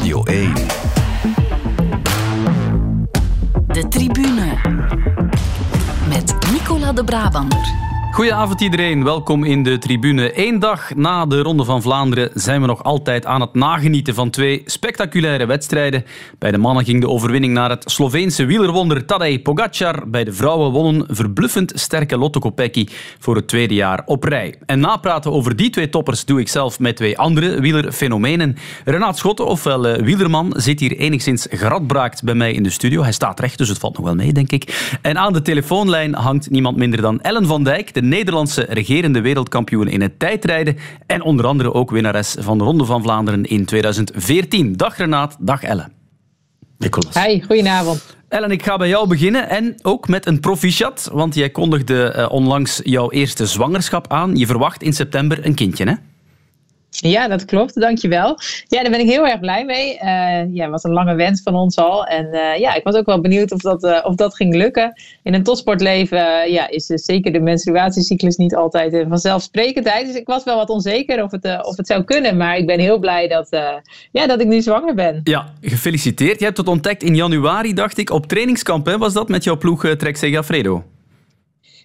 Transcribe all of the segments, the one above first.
Radio 1. De tribune. Met Nicola de Brabander. Goedenavond iedereen, welkom in de tribune. Eén dag na de Ronde van Vlaanderen zijn we nog altijd aan het nagenieten van twee spectaculaire wedstrijden. Bij de mannen ging de overwinning naar het Sloveense wielerwonder Tadej Pogacar. Bij de vrouwen wonnen verbluffend sterke Lotte Kopecky voor het tweede jaar op rij. En napraten over die twee toppers doe ik zelf met twee andere wielerfenomenen. Renaat Schotten, ofwel uh, wielerman, zit hier enigszins geradbraakt bij mij in de studio. Hij staat recht, dus het valt nog wel mee, denk ik. En aan de telefoonlijn hangt niemand minder dan Ellen van Dijk, de Nederlandse regerende wereldkampioen in het tijdrijden en onder andere ook winnares van de Ronde van Vlaanderen in 2014. Dag Renaat, dag Ellen. Nicolas. Hi, goedenavond. Ellen, ik ga bij jou beginnen en ook met een proficiat, want jij kondigde uh, onlangs jouw eerste zwangerschap aan. Je verwacht in september een kindje, hè? Ja, dat klopt. Dankjewel. Ja, daar ben ik heel erg blij mee. Uh, ja, was een lange wens van ons al. En uh, ja, ik was ook wel benieuwd of dat, uh, of dat ging lukken. In een topsportleven ja, is zeker de menstruatiecyclus niet altijd vanzelfsprekendheid. Dus ik was wel wat onzeker of het, of het zou kunnen. Maar ik ben heel blij dat, ja, dat ik nu zwanger ben. Ja, gefeliciteerd. Je hebt het ontdekt in januari, dacht ik, op trainingskamp. Hè? Was dat met jouw ploeg Trek Segafredo?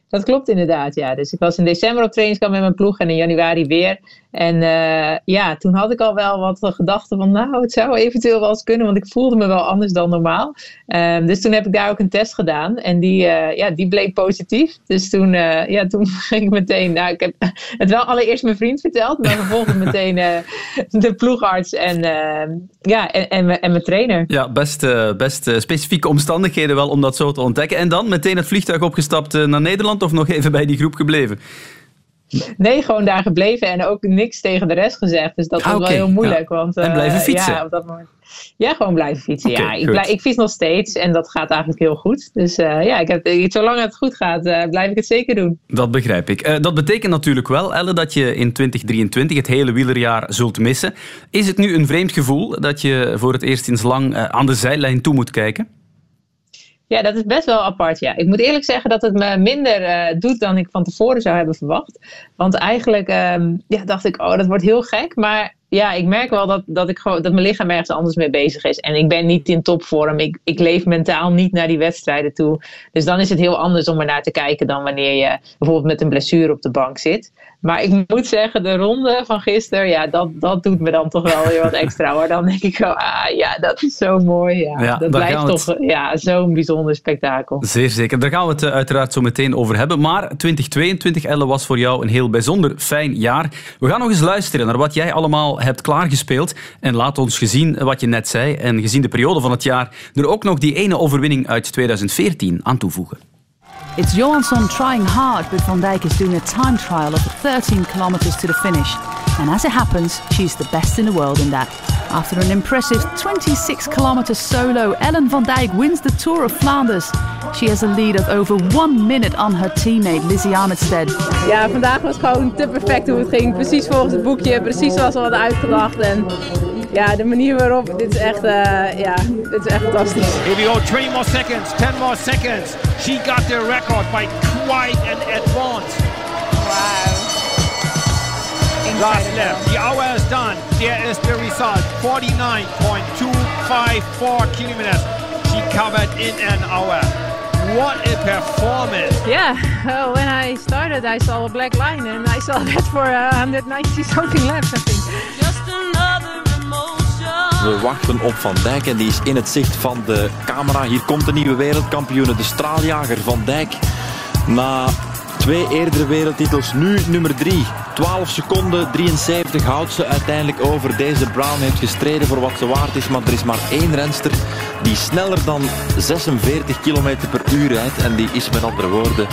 Dat klopt inderdaad, ja. Dus ik was in december op trainingskamp met mijn ploeg en in januari weer. En uh, ja, toen had ik al wel wat gedachten van, nou, het zou eventueel wel eens kunnen, want ik voelde me wel anders dan normaal. Um, dus toen heb ik daar ook een test gedaan en die, uh, ja, die bleek positief. Dus toen, ja, toen ging ik meteen, nou, ik heb het wel allereerst mijn vriend verteld, maar vervolgens meteen de ploegarts en, ehm, ja, en, en, en, mijn trainer. Ja, best, best specifieke omstandigheden wel om dat zo te ontdekken. En dan meteen het vliegtuig opgestapt naar Nederland of nog even bij die groep gebleven? Nee, gewoon daar gebleven en ook niks tegen de rest gezegd. Dus dat was ah, wel heel moeilijk. Ja. Want, en blijven uh, fietsen? Ja, op dat moment. ja, gewoon blijven fietsen. Okay, ja, ik, blijf, ik, fiets nog steeds en dat gaat eigenlijk heel goed. Dus uh, ja, ik heb, zolang het goed gaat, uh, blijf ik het zeker doen. Dat begrijp ik. dat betekent natuurlijk wel, Elle, dat je in 2023 het hele wielerjaar zult missen. Is het nu een vreemd gevoel dat je voor het eerst sinds lang aan de zijlijn toe moet kijken? Ja, dat is best wel apart. Ja. Ik moet eerlijk zeggen dat het me minder uh, doet dan ik van tevoren zou hebben verwacht. Want eigenlijk um, ja, dacht ik, oh, dat wordt heel gek. Maar ja, ik merk wel dat, dat, ik gewoon, dat mijn lichaam ergens anders mee bezig is. En ik ben niet in topvorm. Ik, ik leef mentaal niet naar die wedstrijden toe. Dus dan is het heel anders om er naar te kijken dan wanneer je bijvoorbeeld met een blessure op de bank zit. Maar ik moet zeggen, de ronde van gisteren, ja, dat, dat doet me dan toch wel weer wat extra hoor. Dan denk ik gewoon, ah ja, dat is zo mooi. Ja, ja dat blijft toch het... ja, zo'n bijzonder spektakel. Zeer zeker. Daar gaan we het eh, uiteraard zo meteen over hebben. Maar 2022, Elle, was voor jou een heel bijzonder fijn jaar. We gaan nog eens luisteren naar wat jij allemaal hebt klaargespeeld. En laat ons gezien wat je net zei en gezien de periode van het jaar er ook nog die ene overwinning uit 2014 aan toevoegen. It's Johansson trying hard, but Van Dijk is doing a time trial of 13 kilometers to the finish. And as it happens, she's the best in the world in that. After an impressive 26 kilometers solo, Ellen van Dijk wins the Tour of Flanders. She has a lead of over one minute on her teammate Lizzie Arnstead. Ja, vandaag was gewoon te perfect hoe het ging. Precies volgens het boekje, precies zoals we hadden uitgedacht. En ja, de manier waarop, dit is echt, uh, ja, dit is echt fantastisch. Here we go, 20 more seconds, 10 more seconds. She got the record by quite an advance. Wow. Last lap, the hour is done. There is the result, 49.254 kilometers. She covered in an hour. What a performance! Yeah, well, when I started, I saw a black line, and I saw that for uh, 190 something laps, I think. We wachten op Van Dijk en die is in het zicht van de camera. Hier komt de nieuwe wereldkampioen, de straaljager Van Dijk. Na twee eerdere wereldtitels, nu nummer 3. 12 seconden, 73 houdt ze uiteindelijk over. Deze Brown heeft gestreden voor wat ze waard is, maar er is maar één renster die sneller dan 46 km per uur rijdt. En die is met andere woorden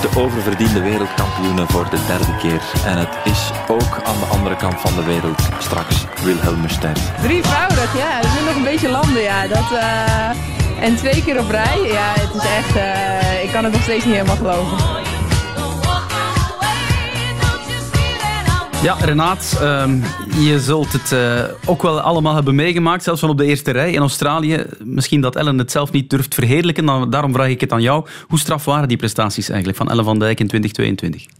de oververdiende wereldkampioene voor de derde keer. En het is ook aan de andere kant van de wereld straks Wilhelmus Drievoudig, ja. Er moet nog een beetje landen, ja. Dat, uh... En twee keer op rij, ja, het is echt... Uh... Ik kan het nog steeds niet helemaal geloven. Ja, Renaat, um, je zult het uh, ook wel allemaal hebben meegemaakt, zelfs van op de eerste rij in Australië. Misschien dat Ellen het zelf niet durft verheerlijken, dan, daarom vraag ik het aan jou. Hoe straf waren die prestaties eigenlijk van Ellen van Dijk in 2022?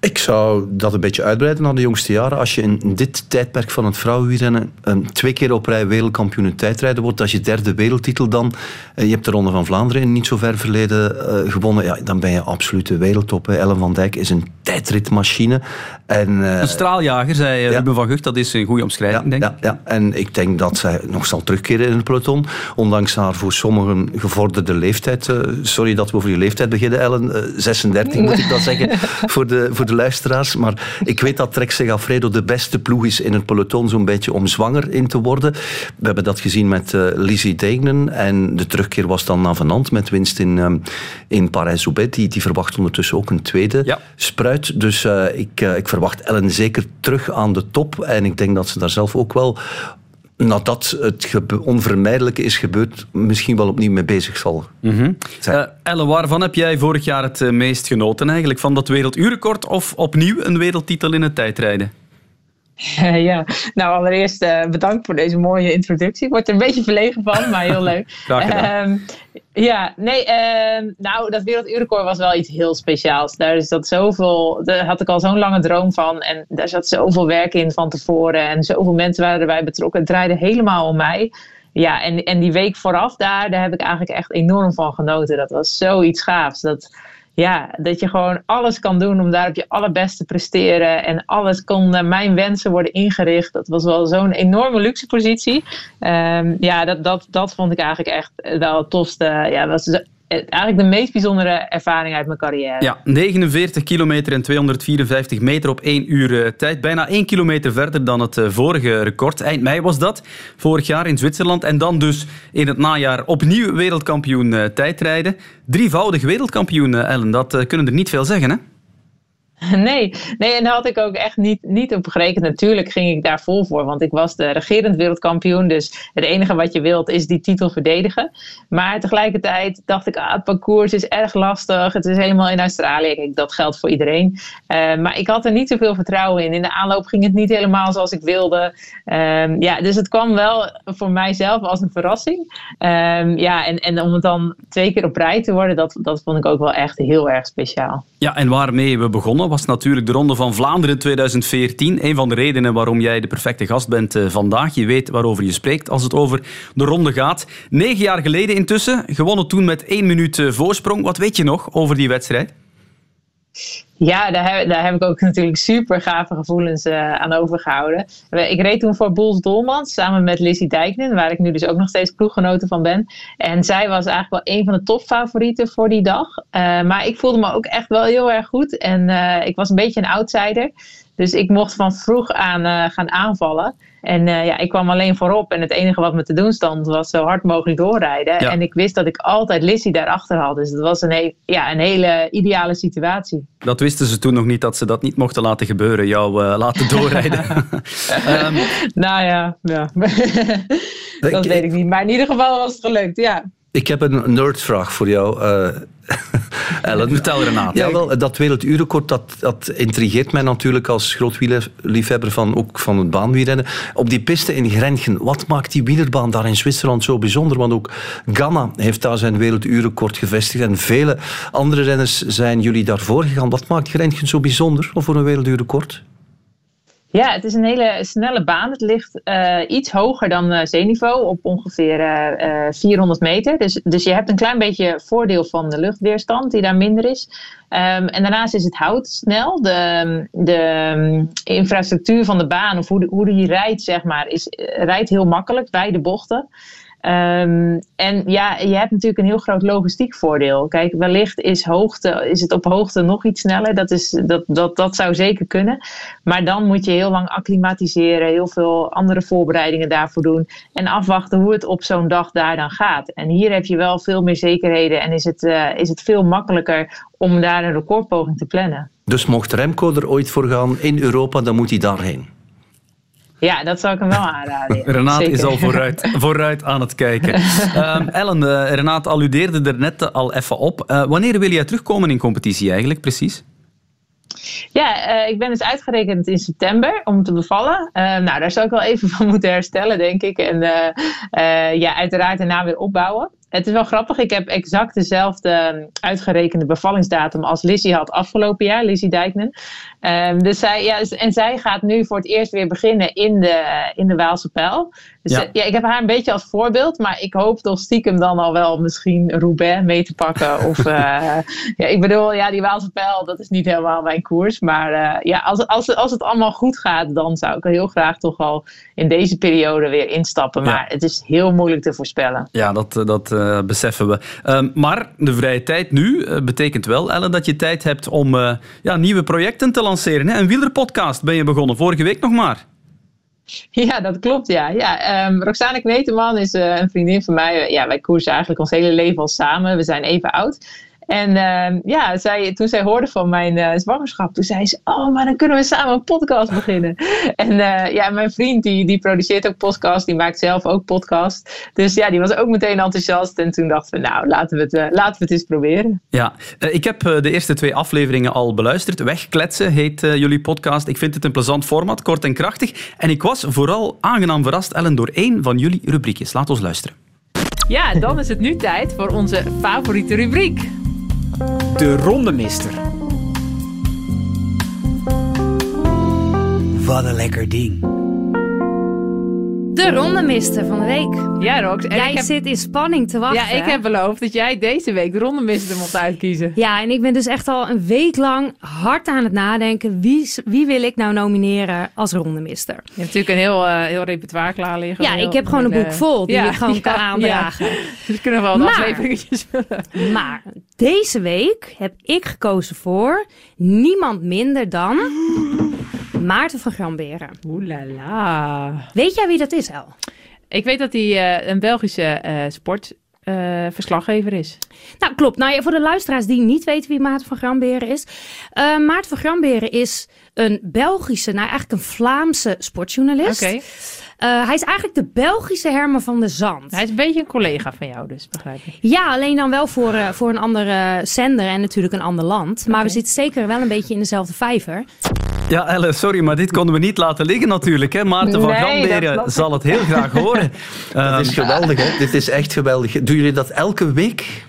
Ik zou dat een beetje uitbreiden naar de jongste jaren. Als je in dit tijdperk van het vrouwenwielrennen um, twee keer op rij wereldkampioen in tijdrijden wordt, als je derde wereldtitel dan, uh, je hebt de Ronde van Vlaanderen in niet zo ver verleden uh, gewonnen, ja, dan ben je absoluut de wereldtop. Hè. Ellen van Dijk is een tijdritmachine. En, uh, een straaljager, zei ja. Ruben van Gucht, dat is een goede omschrijving, ja, denk ik. Ja, ja, en ik denk dat zij nog zal terugkeren in het peloton, ondanks haar voor sommigen gevorderde leeftijd. sorry dat we over je leeftijd beginnen, Ellen. 36 moet ik dat zeggen, voor de, voor de luisteraars. Maar ik weet dat Trek Segafredo de beste ploeg is in het peloton, zo'n beetje om zwanger in te worden. We hebben dat gezien met uh, Lizzie Degnen. En de terugkeer was dan naar Vanant met winst in, um, in Parijs-Roubaix. Die, die verwacht ondertussen ook een tweede ja. spruit. Dus uh, ik, uh, ik verwacht Ellen zeker terug aan de top. En ik denk dat ze daar zelf ook wel nadat het onvermijdelijke is gebeurd, misschien wel opnieuw mee bezig zal mm -hmm. zijn. Uh, Ellen, waarvan heb jij vorig jaar het uh, meest genoten eigenlijk? Van dat werelduurrecord of opnieuw een wereldtitel in het tijdrijden? ja, nou allereerst uh, bedankt voor deze mooie introductie. Ik word er een beetje verlegen van, maar heel leuk. Graag ja, nee, uh, nou, dat werelduurrecord was wel iets heel speciaals. Daar dat zoveel, daar had ik al zo'n lange droom van. En daar zat zoveel werk in van tevoren. En zoveel mensen waren erbij betrokken. Het draaide helemaal om mij. Ja, en, en die week vooraf daar, daar heb ik eigenlijk echt enorm van genoten. Dat was zoiets gaafs. Dat, ja, dat je gewoon alles kan doen om daar op je allerbeste te presteren. En alles kon naar mijn wensen worden ingericht. Dat was wel zo'n enorme luxe positie. Um, ja, dat, dat, dat vond ik eigenlijk echt wel het tofste. Ja, dat was eigenlijk de meest bijzondere ervaring uit mijn carrière. Ja, 49 kilometer en 254 meter op één uur uh, tijd. Bijna één kilometer verder dan het uh, vorige record. Eind mei was dat, vorig jaar in Zwitserland. En dan dus in het najaar opnieuw wereldkampioen tijdrijden. Drievoudig wereldkampioen, Ellen. Dat kunnen er niet veel zeggen, hè? Nee, nee, en daar had ik ook echt niet, niet op gerekend. Natuurlijk ging ik daar vol voor, want ik was de regerend wereldkampioen. Dus het enige wat je wilt is die titel verdedigen. Maar tegelijkertijd dacht ik, ah, het parcours is erg lastig. Het is helemaal in Australië. Dat geldt voor iedereen. Uh, maar ik had er niet zoveel vertrouwen in. In de aanloop ging het niet helemaal zoals ik wilde. Um, ja, dus het kwam wel voor mijzelf als een verrassing. Um, ja, en, en om het dan twee keer op rij te worden, dat, dat vond ik ook wel echt heel erg speciaal. Ja, en waarmee we begonnen was natuurlijk de Ronde van Vlaanderen 2014. Een van de redenen waarom jij de perfecte gast bent uh, vandaag. Je weet waarover je spreekt als het over de ronde gaat. Negen jaar geleden intussen, gewonnen toen met één minuut uh, voorsprong. Wat weet je nog over die wedstrijd? Ja, daar heb, daar heb ik ook natuurlijk super gave gevoelens uh, aan overgehouden. Ik reed toen voor Boels Dolmans samen met Lizzie Dijknen, waar ik nu dus ook nog steeds ploeggenoten van ben. En zij was eigenlijk wel een van de topfavorieten voor die dag. Uh, maar ik voelde me ook echt wel heel erg goed en uh, ik was een beetje een outsider. Dus ik mocht van vroeg aan gaan aanvallen. En uh, ja, ik kwam alleen voorop. En het enige wat me te doen stond was zo hard mogelijk doorrijden. Ja. En ik wist dat ik altijd Lissy daarachter had. Dus dat was een, he ja, een hele ideale situatie. Dat wisten ze toen nog niet, dat ze dat niet mochten laten gebeuren. Jou uh, laten doorrijden. um, nou ja, ja. dat weet ik niet. Maar in ieder geval was het gelukt, ja. Ik heb een nerdvraag voor jou. Uh, Ellen. Vertel Renate. Ja, wel, dat werelduurrecord, dat, dat intrigeert mij natuurlijk als groot wielerliefhebber van, ook van het baanwielrennen. Op die piste in Grenchen, wat maakt die wielerbaan daar in Zwitserland zo bijzonder? Want ook Ganna heeft daar zijn werelduurrecord gevestigd en vele andere renners zijn jullie daarvoor gegaan. Wat maakt Grenchen zo bijzonder voor een werelduurrecord? Ja, het is een hele snelle baan. Het ligt uh, iets hoger dan uh, zeeniveau, op ongeveer uh, 400 meter. Dus, dus je hebt een klein beetje voordeel van de luchtweerstand, die daar minder is. Um, en daarnaast is het hout snel. De, de um, infrastructuur van de baan, of hoe, hoe die rijdt, zeg maar, is, rijdt heel makkelijk bij de bochten. Um, en ja, je hebt natuurlijk een heel groot logistiek voordeel. Kijk, wellicht is, hoogte, is het op hoogte nog iets sneller. Dat, is, dat, dat, dat zou zeker kunnen. Maar dan moet je heel lang acclimatiseren, heel veel andere voorbereidingen daarvoor doen. En afwachten hoe het op zo'n dag daar dan gaat. En hier heb je wel veel meer zekerheden en is het, uh, is het veel makkelijker om daar een recordpoging te plannen. Dus mocht Remco er ooit voor gaan in Europa, dan moet hij daarheen. Ja, dat zou ik hem wel aanraden. Renate is al vooruit, vooruit aan het kijken. um, Ellen, uh, Renate alludeerde er net al even op. Uh, wanneer wil jij terugkomen in competitie eigenlijk, precies? Ja, uh, ik ben dus uitgerekend in september om te bevallen. Uh, nou, daar zou ik wel even van moeten herstellen, denk ik. En uh, ja, uiteraard daarna weer opbouwen. Het is wel grappig. Ik heb exact dezelfde ehm, uitgerekende bevallingsdatum als Lizzie had afgelopen jaar, Lizzie Dijknen. Um, dus zij, ja, en zij gaat nu voor het eerst weer beginnen in de, in de Waalse Pijl. Dus Ja. ja. ja, ik heb haar een beetje als voorbeeld, maar ik hoop toch stiekem dan al wel misschien Roubaix mee te pakken. Of, eh, ja, ik bedoel, ja, die Waalse Pijl, dat is niet helemaal mijn koers. Maar eh, ja, als, als, als het allemaal goed gaat, dan zou ik heel graag toch al in deze periode weer instappen. Ja. Maar het is heel moeilijk te voorspellen. Ja, dat, eh, dat eh, beseffen we. Ehm, maar de vrije tijd nu eh, betekent wel, Ellen, dat je tijd hebt om eh, ja, nieuwe projecten te lanceren. Hè? Een wielerpodcast ben je begonnen, vorige week nog maar. Ja, dat klopt, ja. ja ehm, Roxane Kneteman is een vriendin van mij. Ja, wij koersen eigenlijk ons hele leven al samen. We zijn even oud. En ehm, ja, zij, toen zij hoorde van mijn eh, zwangerschap, toen zei ze, oh, maar dan kunnen we samen een podcast beginnen. En eh, ja, mijn vriend, die, die produceert ook podcast, die maakt zelf ook podcast. Dus ja, die was ook meteen enthousiast. En toen dachten we, nou, laten we het, eh, laten we het eens proberen. Ja, eh, ik heb de eerste twee afleveringen al beluisterd. Wegkletsen heet eh, jullie podcast. Ik vind het een plezant format, kort en krachtig. En ik was vooral aangenaam verrast, Ellen, door één van jullie rubriekjes. Laat ons luisteren. Ja, dan is het nu tijd voor onze favoriete rubriek. De rondemister. Wat een lekker ding. De rondemister van de week. Ja, Rox. En Jij heb, zit in spanning te wachten. ja, ik heb beloofd dat jij deze week de rondemister mocht uitkiezen. Ja, en ik ben dus echt al een week lang hard aan het nadenken. Wie, wie wil ik nou nomineren als rondemister? Je hebt natuurlijk een heel, eh, heel repertoire klaar liggen. Ja, Heel- ik heb gewoon een en, boek eh, vol die ja, ik gewoon kan aandragen. ja. Dus we kunnen wel wat Maar- afleveringetjes vullen. Maar deze week heb ik gekozen voor niemand minder dan Maarten van Gramberen. Oeh la la. Weet jij wie dat is, El? Ik weet dat hij eh, een Belgische eh sportverslaggever is. Nou, klopt. Nou, ja, voor de luisteraars die niet weten wie Maarten van Gramberen is. eh, Maarten van Gramberen is een Belgische, nou eigenlijk een Vlaamse sportjournalist. Oké. Eh, hij is eigenlijk de Belgische Herman van de Zand. Hij is een beetje een collega van jou, dus begrijp ik. Ja, alleen dan wel voor, eh, voor een andere zender en natuurlijk een ander land. Maar we zitten zeker wel een beetje in dezelfde vijver. Ja, Ellen, sorry, maar dit konden we niet laten liggen natuurlijk. Hè? Maarten van dat Gramberen zal het heel graag horen. Dat Ehm, is geweldig, hè? Dit is echt geweldig. Doen jullie dat elke week?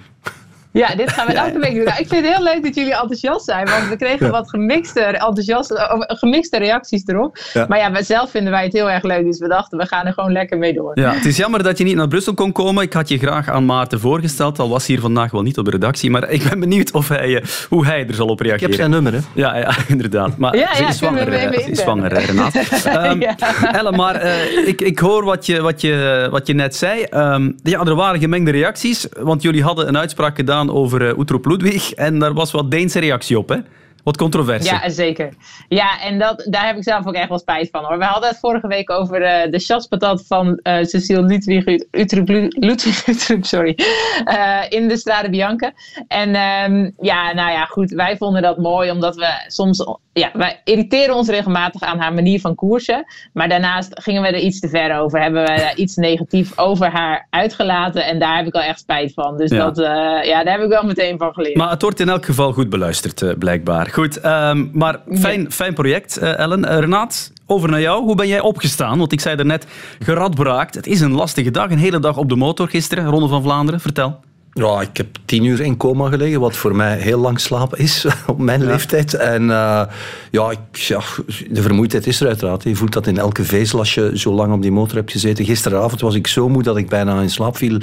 Ja, dit gaan we elke week doen. Nou, ik vind het heel leuk dat jullie enthousiast zijn, want we kregen wat gemixte, enthousiaste, of, gemixte reacties erop. Ja. Maar ja, wij- zelf vinden wij het heel erg leuk, dus we dachten we gaan er gewoon lekker mee door. Ja, het is jammer dat je niet naar Brussel kon komen. Ik had je graag aan Maarten voorgesteld. Al was hij hier vandaag wel niet op de redactie. Maar ik ben benieuwd of hij, eh, hoe hij er zal op Ik heb reageren. zijn nummer, hè? Ja, ja, inderdaad. Maar Ja, ze ja, is zwanger, eh, ze is zwanger eh, Renate. Ehm, Ja. Elle, maar eh, ik, ik hoor wat je, wat je, wat je net zei. Ehm, ja, er waren gemengde reacties. Want jullie hadden een uitspraak gedaan over uh, Oetroep Ludwig. En daar was wat Deense reactie op, hè? Wat controversie. Ja, zeker. Ja, en dat, daar heb ik zelf ook echt wel spijt van hoor. We hadden het vorige week over eh, de chaspatat van eh Cecile Ludwig Utrecht, Ludwig Utrecht, sorry, eh, in de Strade Bianca. En ehm, ja, nou ja, goed, wij vonden dat mooi omdat we soms, ja, wij irriteren ons regelmatig aan haar manier van koersen. Maar daarnaast gingen we er iets te ver over. Hebben we daar iets negatief over haar uitgelaten en daar heb ik al echt spijt van. Dus Ja. dat, ja, daar heb ik wel meteen van geleerd. Maar het wordt in elk geval goed beluisterd, blijkbaar. Goed, ehm, maar fijn, fijn project, eh, Ellen. Eh, Renaat, over naar jou. Hoe ben jij opgestaan? Want ik zei er net, geradbraakt. Het is een lastige dag. Een hele dag op de motor gisteren, Ronde van Vlaanderen. Vertel. Ja, ik heb tien uur in coma gelegen, wat voor mij heel lang slapen is op mijn leeftijd. En eh, ja, ik, ja, de vermoeidheid is er uiteraard. Je voelt dat in elke vezel als je zo lang op die motor hebt gezeten. Gisteravond was ik zo moe dat ik bijna in slaap viel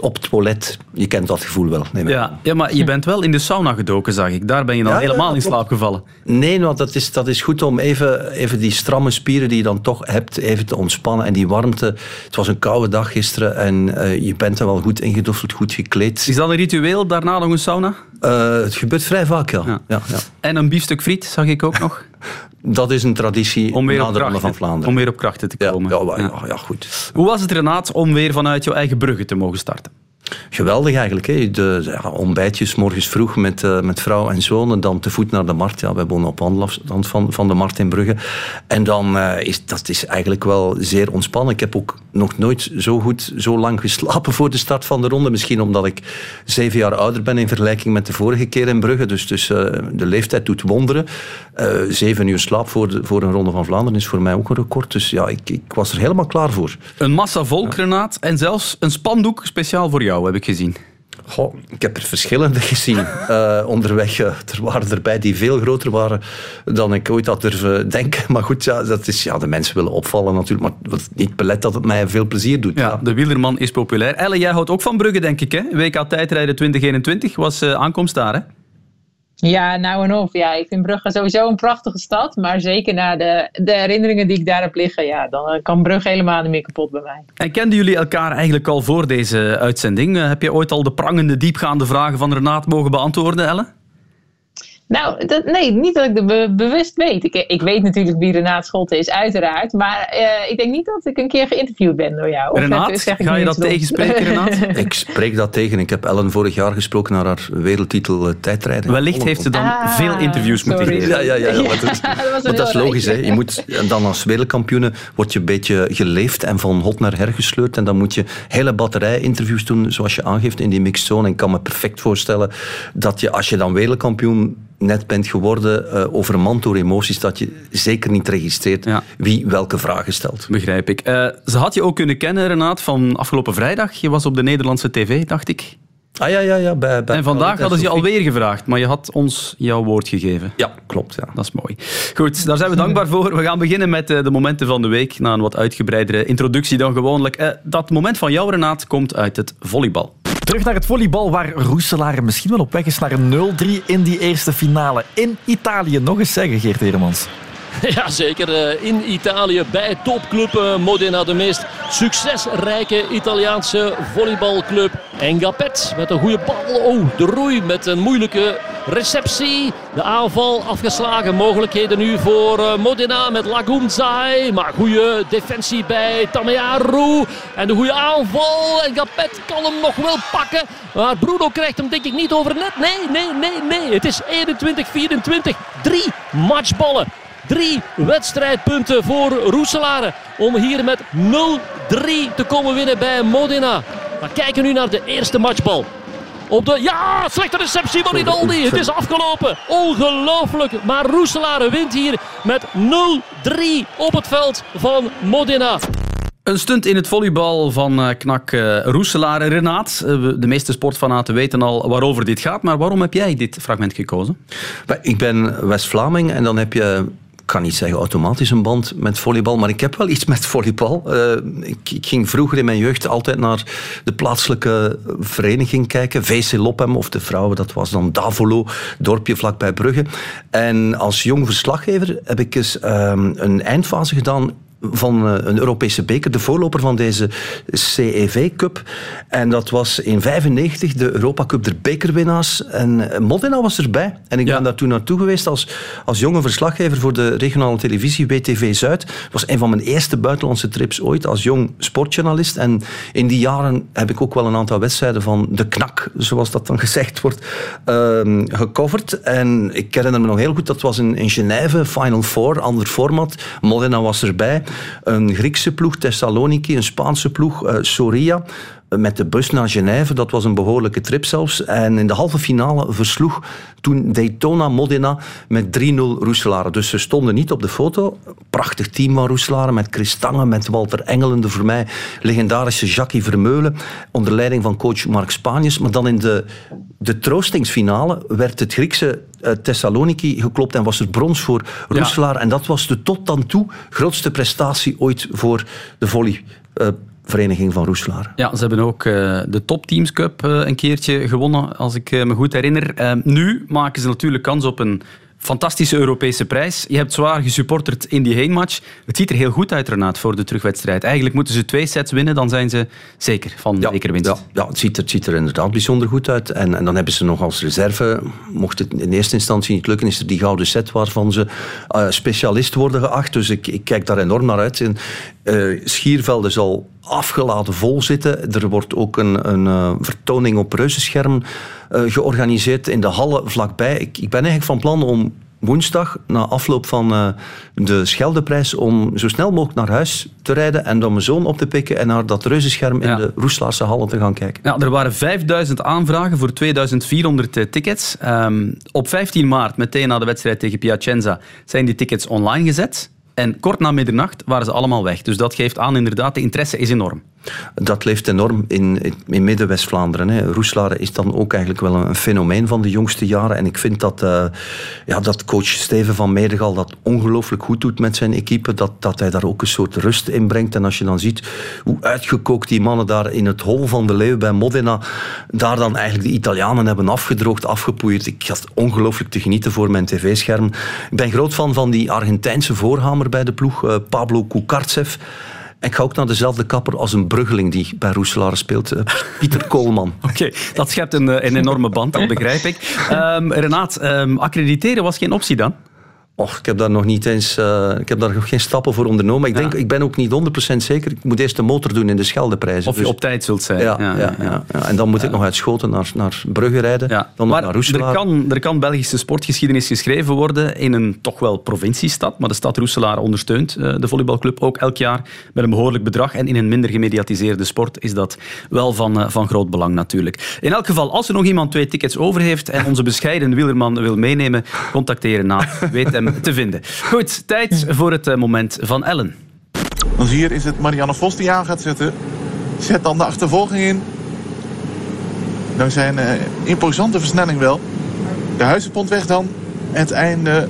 op het toilet. Je kent dat gevoel wel. aan. Ja, ja, maar je bent wel in de sauna gedoken, zag ik. Daar ben je dan Ja, helemaal in slaap gevallen. Nee, want dat is, dat is goed om even, even die stramme spieren die je dan toch hebt, even te ontspannen. En die warmte. Het was een koude dag gisteren en eh, je bent er wel goed ingedoffeld, goed gekleed. Is dat een ritueel, daarna nog een sauna? Eh, het gebeurt vrij vaak, ja. Ja. Ja. Ja, En een biefstuk friet, zag ik ook nog. Dat is een traditie Om weer, op van Vlaanderen. om weer op krachten te komen. ja, wa- Ja. ja, ja, goed. Hoe was het, Renaat, om weer vanuit jouw eigen bruggen te mogen starten? Geweldig eigenlijk. Hè. De ontbijtjes morgens vroeg met, eh, met vrouw en zoon en dan te voet naar de markt. Ja, wij wonen op wandelafstand van, van de markt in Brugge. En dan eh, is dat is eigenlijk wel zeer ontspannen. Ik heb ook nog nooit zo goed, zo lang geslapen voor de start van de ronde. Misschien omdat ik zeven jaar ouder ben in vergelijking met de vorige keer in Brugge. Dus, dus eh, de leeftijd doet wonderen. Zeven uur slaap voor, de, voor een ronde van Vlaanderen is voor mij ook een record. Dus ja, ik, ik was er helemaal klaar voor. Een massa volk, en zelfs een spandoek speciaal voor jou. Jou, heb ik gezien. Goh, ik heb er verschillende gezien uh, onderweg. Uh, er waren erbij die veel groter waren dan ik ooit had durven denken. Maar goed, ja, dat is, ja, de mensen willen opvallen natuurlijk. Maar wat niet belet dat het mij veel plezier doet. Ja, de wielerman is populair. Elle, jij houdt ook van Brugge, denk ik. Hè? WK tijdrijden 2021 was uh, aankomst daar, hè? Ja, nou en of. Ja, ik vind Brugge sowieso een prachtige stad. Maar zeker na de, de herinneringen die ik daar liggen, ja, dan eh, kan Brugge helemaal niet meer kapot bij mij. En kenden jullie elkaar eigenlijk al voor deze uitzending? Eh, heb je ooit al de prangende, diepgaande vragen van Renaat mogen beantwoorden, Elle? Nou, dat, nee, niet dat ik het bewust weet. Ik, ik weet natuurlijk wie Renaat Scholte is, uiteraard. Maar uh, ik denk niet dat ik een keer geïnterviewd ben door jou. Of Renaat, zeg, ga je dat tegenspreken, Renaat? ik spreek dat tegen. Ik heb Ellen vorig jaar gesproken naar haar wereldtitel uh, tijdrijden. Wellicht heeft ze dan ah, veel interviews sorry. moeten geven. Ja, ja, ja. ja, ja dat, dat, dat is logisch. Hè. Je moet, dan als wereldkampioen word je een beetje geleefd en van hot naar her gesleurd. En dan moet je hele batterij interviews doen, zoals je aangeeft, in die mixzone. En ik kan me perfect voorstellen dat je, als je dan wereldkampioen net bent geworden, uh, overmand door emoties, dat je zeker niet registreert wie welke vragen stelt. Begrijp ik. Uh, ze had je ook kunnen kennen, Renaat, van afgelopen vrijdag. Je was op de Nederlandse tv, dacht ik. Ah ja, ja, ja. Bij, bij en vandaag hadden ze je alweer gevraagd, maar je had ons jouw woord gegeven. Ja, klopt. Ja. Dat is mooi. Goed, daar zijn we dankbaar voor. We gaan beginnen met uh, de momenten van de week, na een wat uitgebreidere introductie dan gewoonlijk. dat moment van jou, Renaat, komt uit het volleybal. Terug naar het volleybal, waar Roeselaar misschien wel op weg is naar een 0-3 in die eerste finale. In Italië, nog eens zeggen, Geert Heremans. Ja, zeker eh, in Italië bij topclub eh, Modena, de meest succesrijke Italiaanse volleybalclub. Engapet met een goede bal. Oh, de roei met een moeilijke receptie. De aanval afgeslagen. Mogelijkheden nu voor eh, Modena met Lagunzai. Maar goede defensie bij Tamearu. En de goede aanval. Engapet kan hem nog wel pakken. Maar Bruno krijgt hem denk ik niet over net. Nee, nee, nee, nee. Het is 21-24. Drie matchballen Drie wedstrijdpunten voor Roeselare om hier met 0-3 te komen winnen bij Modena. We kijken nu naar de eerste matchbal. Op de, ja, slechte receptie van Rinaldi. Het is afgelopen. Ongelooflijk. Maar Roeselare wint hier met 0-3 op het veld van Modena. Een stunt in het volleybal van uh, knak uh, Roeselaar. Renaat, uh, de meeste sportfanaten weten al waarover dit gaat. Maar waarom heb jij dit fragment gekozen? Ik ben West-Vlaming en dan heb je ik kan niet zeggen automatisch een band met volleybal, maar ik heb wel iets met volleybal. Uh, ik, ging vroeger in mijn jeugd altijd naar de plaatselijke vereniging kijken, VC Lopem of de vrouwen, dat was dan Davolo, dorpje vlakbij Brugge. En als jong verslaggever heb ik eens um, een eindfase gedaan van eh, een Europese beker, de voorloper van deze CEV Cup. En dat was in 95 de Europa Cup der bekerwinnaars. En eh, Modena was erbij. En ik ben daar toen naartoe geweest als, als jonge verslaggever voor de regionale televisie WTV Zuid. Het was een van mijn eerste buitenlandse trips ooit als jong sportjournalist. En in die jaren heb ik ook wel een aantal wedstrijden van de knak, zoals dat dan gezegd wordt, uh, gecoverd. En ik herinner me nog heel goed, dat was in, in Genève, Final Four, ander format. Modena was erbij. Een Griekse ploeg, Thessaloniki, een Spaanse ploeg, uh, Soria met de bus naar Genève. Dat was een behoorlijke trip zelfs. En in de halve finale versloeg toen Daytona Modena met 3-0 Roeselare. Dus ze stonden niet op de foto. Prachtig team van Roeselare met Chris Tange, met Walter Engelen, de voor mij legendarische Jackie Vermeulen, onder leiding van coach Mark Spanius. Maar dan in de, de troostingsfinale werd het Griekse uh, Thessaloniki geklopt en was er brons voor Roeselaar. Ja. En dat was de tot dan toe grootste prestatie ooit voor de volley. Uh, vereniging van Roeselaar. Ja, ze hebben ook uh, de Top Teams Cup uh, een keertje gewonnen, als ik me goed herinner. nu maken ze natuurlijk kans op een fantastische Europese prijs. Je hebt zwaar gesupporterd in die heenmatch. Het ziet er heel goed uit, Renaat, voor de terugwedstrijd. Eigenlijk moeten ze twee sets winnen, dan zijn ze zeker van ja, bekerwinst. Ja, ja het, ziet er, het ziet er inderdaad bijzonder goed uit. En, en dan hebben ze nog als reserve, mocht het in eerste instantie niet lukken, is er die gouden set waarvan ze uh, specialist worden geacht. Dus ik, ik kijk daar enorm naar uit. En, uh, Schiervelde zal afgeladen vol zitten. Er wordt ook een, een uh, vertoning op reuzenscherm uh, georganiseerd in de hallen vlakbij. Ik, ik ben eigenlijk van plan om woensdag, na afloop van uh, de Scheldeprijs, om zo snel mogelijk naar huis te rijden en dan mijn zoon op te pikken en naar dat reuzenscherm ja. in de Roeslaarse hallen te gaan kijken. Ja, er waren 5000 aanvragen voor 2400 uh, tickets. Um, op 15 maart, meteen na de wedstrijd tegen Piacenza, zijn die tickets online gezet. En kort na middernacht waren ze allemaal weg. Dus dat geeft aan, inderdaad, de interesse is enorm. Dat leeft enorm in, in, Midden-West-Vlaanderen. hè. Roeselare is dan ook eigenlijk wel een, een fenomeen van de jongste jaren. En ik vind dat, eh, ja, dat coach Steven van Meerdegal dat ongelooflijk goed doet met zijn equipe. Dat, dat hij daar ook een soort rust in brengt. En als je dan ziet hoe uitgekookt die mannen daar in het hol van de Leeuw bij Modena, daar dan eigenlijk de Italianen hebben afgedroogd, afgepoeierd. Ik had ongelooflijk te genieten voor mijn tv-scherm. Ik ben groot fan van die Argentijnse voorhamer bij de ploeg, eh, Pablo Kukartsev. Ik ga ook naar dezelfde kapper als een bruggeling die bij Roeselare speelt, eh, Pieter Koolman. Oké, dat schept een, eh, een enorme band, dat begrijp ik. Ehm, Renaat, ehm, accrediteren was geen optie dan? Och, ik heb daar nog niet eens, eh, ik heb daar nog geen stappen voor ondernomen. Ik, denk, ik ben ook niet 100% zeker. Ik moet eerst de motor doen in de Scheldeprijzen. Of je Dus- op tijd zult zijn. Ja, ja, ja. En dan moet ik nog uit Schoten naar, naar Brugge rijden. Dan Maar naar er kan, er kan Belgische sportgeschiedenis geschreven worden in een toch wel provinciestad. Maar de stad Roeselaar ondersteunt eh, de volleybalclub ook elk jaar met een behoorlijk bedrag. En in een minder gemediatiseerde sport is dat wel van, eh, van groot belang natuurlijk. In elk geval, als er nog iemand twee tickets over heeft en onze bescheiden wielerman wil meenemen, contacteren na. Weet hem te vinden. Goed, tijd voor het eh, moment van Ellen. Want hier is het Marianne Vos die aan gaat zetten. Zet dan de achtervolging in. Dankzij een eh, imposante versnelling wel. De Huizenpontweg dan. Het einde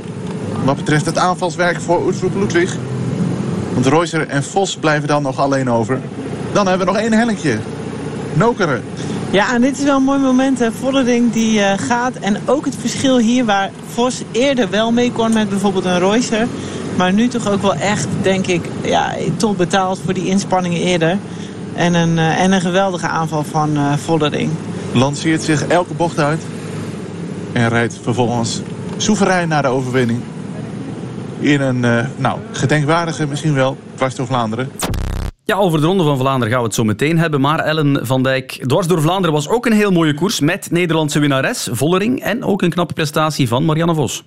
wat betreft het aanvalswerk voor Oetvloed Ludwig. Want Reuser en Vos blijven dan nog alleen over. Dan hebben we nog één hellinkje. Nokeren. Ja, en dit is wel een mooi moment. Hè. Die eh, gaat. En ook het verschil hier waar Vos eerder wel mee kon met bijvoorbeeld een Roycer. Maar nu toch ook wel echt, denk ik, ja, top betaald voor die inspanningen eerder. En een, eh, en een geweldige aanval van Vollering. Lanceert zich elke bocht uit. En rijdt vervolgens soeverein naar de overwinning. In een, nou, gedenkwaardige misschien wel, dwars door Vlaanderen. Ja, over de Ronde van Vlaanderen gaan we het zo meteen hebben. Maar Ellen van Dijk, dwars door Vlaanderen was ook een heel mooie koers met Nederlandse winnares Vollering en ook een knappe prestatie van Marianne Vos.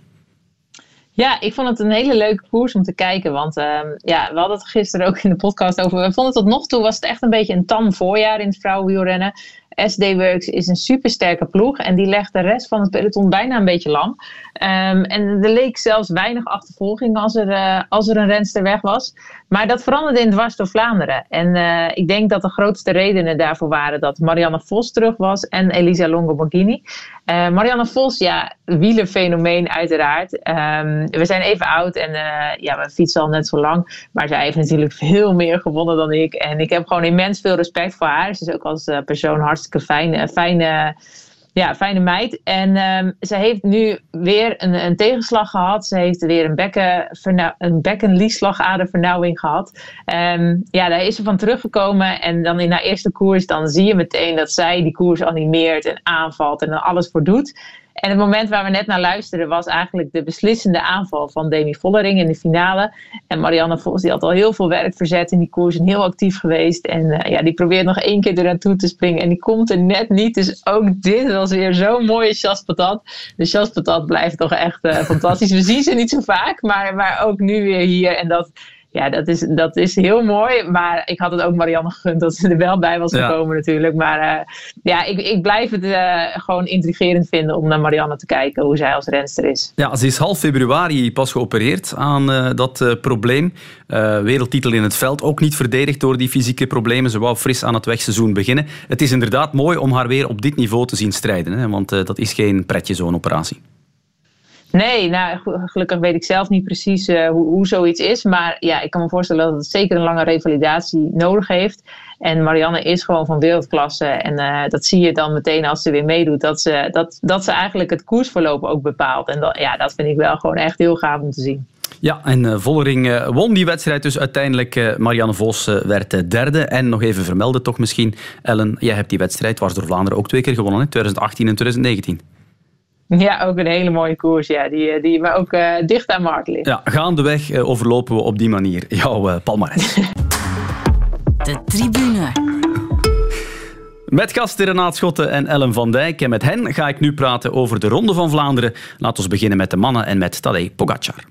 Ja, ik vond het een hele leuke koers om te kijken. Want ehm, ja, we hadden het gisteren ook in de podcast over. We vonden tot nog toe was het echt een beetje een tam voorjaar in het vrouwenwielrennen. SD Works is een supersterke ploeg. En die legt de rest van het peloton bijna een beetje lam. Ehm, en er leek zelfs weinig achtervolging als er, eh, als er een renster weg was. Maar dat veranderde in dwars door Vlaanderen. En eh, ik denk dat de grootste redenen daarvoor waren dat Marianne Vos terug was en Elisa Longo Borghini. Eh, Marianne Vos, ja, wielerfenomeen uiteraard. Ehm, we zijn even oud en eh, ja, we fietsen al net zo lang. Maar zij heeft natuurlijk veel meer gewonnen dan ik. En ik heb gewoon immens veel respect voor haar. Ze is ook als persoon hartstikke fijn, fijne, ja, fijne meid. En ehm, ze heeft nu weer een, een tegenslag gehad. Ze heeft weer een, bekken, een bekkenliesslagadervernauwing gehad. Ehm, ja, daar is ze van teruggekomen. En dan in haar eerste koers, dan zie je meteen dat zij die koers animeert en aanvalt en er alles voor doet. En het moment waar we net naar luisterden was eigenlijk de beslissende aanval van Demi Vollering in de finale. En Marianne Vos die had al heel veel werk verzet in die koers en heel actief geweest. En eh, ja, die probeert nog één keer eraan toe te springen en die komt er net niet. Dus ook dit was weer zo'n mooie chasse patat. De chasse patat blijft toch echt eh, fantastisch. We zien ze niet zo vaak, maar, maar ook nu weer hier. En dat, ja, dat is, dat is heel mooi. Maar ik had het ook Marianne gegund dat ze er wel bij was Ja. gekomen natuurlijk. Maar eh, ja, ik, ik blijf het eh, gewoon intrigerend vinden om naar Marianne te kijken hoe zij als renster is. Ja, ze is half februari pas geopereerd aan eh, dat probleem. Wereldtitel in het veld, ook niet verdedigd door die fysieke problemen. Ze wou fris aan het wegseizoen beginnen. Het is inderdaad mooi om haar weer op dit niveau te zien strijden. Hè, want dat is geen pretje, zo'n operatie. Nee, nou, ge- gelukkig weet ik zelf niet precies eh, hoe, hoe zoiets is. Maar ja, ik kan me voorstellen dat het zeker een lange revalidatie nodig heeft. En Marianne is gewoon van wereldklasse. En eh, dat zie je dan meteen als ze weer meedoet. Dat ze, dat, dat ze eigenlijk het koersverloop ook bepaalt. En dat, ja, dat vind ik wel gewoon echt heel gaaf om te zien. Ja, en eh, Vollering won die wedstrijd dus uiteindelijk. eh, Marianne Vos werd derde. En nog even vermelden toch misschien, Ellen, jij hebt die wedstrijd dwars door Vlaanderen ook twee keer gewonnen, hè? 2018 en 2019. Ja, ook een hele mooie koers, ja, die, eh, die maar ook eh, dicht aan mijn ligt. Ja, gaandeweg eh, overlopen we op die manier jouw uh, palmarès. De tribune. Met gasten Renaat Schotten en Ellen van Dijk. En met hen ga ik nu praten over de Ronde van Vlaanderen. Laten we beginnen met de mannen en met Tadej Pogacar.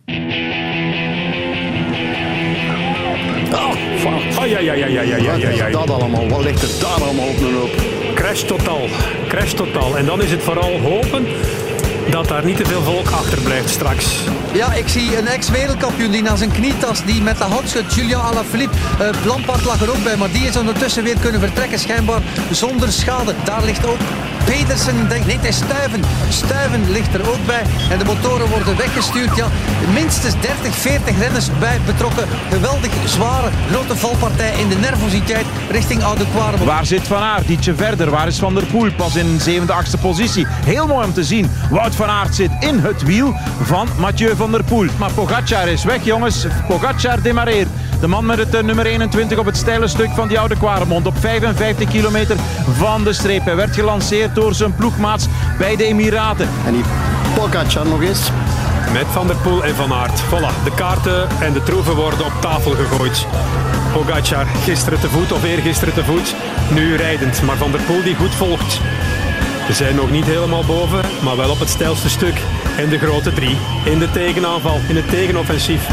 Oh, ja, ja, ja, ja, ja, ja, ja. Dat allemaal, wat ligt er daar allemaal op op? Crash totaal, crash totaal. En dan is het vooral hopen dat daar niet te veel volk achterblijft straks. Ja, ik zie een ex-wereldkampioen die naar zijn knietas, die met de houtschut, Julian Alaphilippe. Uh, Lampard lag er ook bij, maar die is ondertussen weer kunnen vertrekken, schijnbaar zonder schade. Daar ligt ook Pedersen, denk, nee, het is Stuiven. Stuiven ligt er ook bij. En de motoren worden weggestuurd. Ja, minstens 30, 40 renners bij betrokken. Geweldig zware, grote valpartij in de nervositeit richting Oude Quarem. Waar zit Van Aert? Ietsje verder. Waar is Van der Poel? Pas in zevende, achtste positie. Heel mooi om te zien. Wout van Aert zit in het wiel van Mathieu van der Poel. Maar Pogacar is weg, jongens. Pogacar demareert. De man met het eh, nummer 21 op het steile stuk van die oude Quaremont. Op 55 kilometer van de streep. Hij werd gelanceerd door zijn ploegmaats bij de Emiraten. En die Pogacar nog eens. Met Van der Poel en Van Aert. Voilà, de kaarten en de troeven worden op tafel gegooid. Pogacar gisteren te voet of eergisteren te voet. Nu rijdend, maar Van der Poel die goed volgt. We zijn nog niet helemaal boven, maar wel op het steilste stuk. En de grote drie in de tegenaanval, in het tegenoffensief.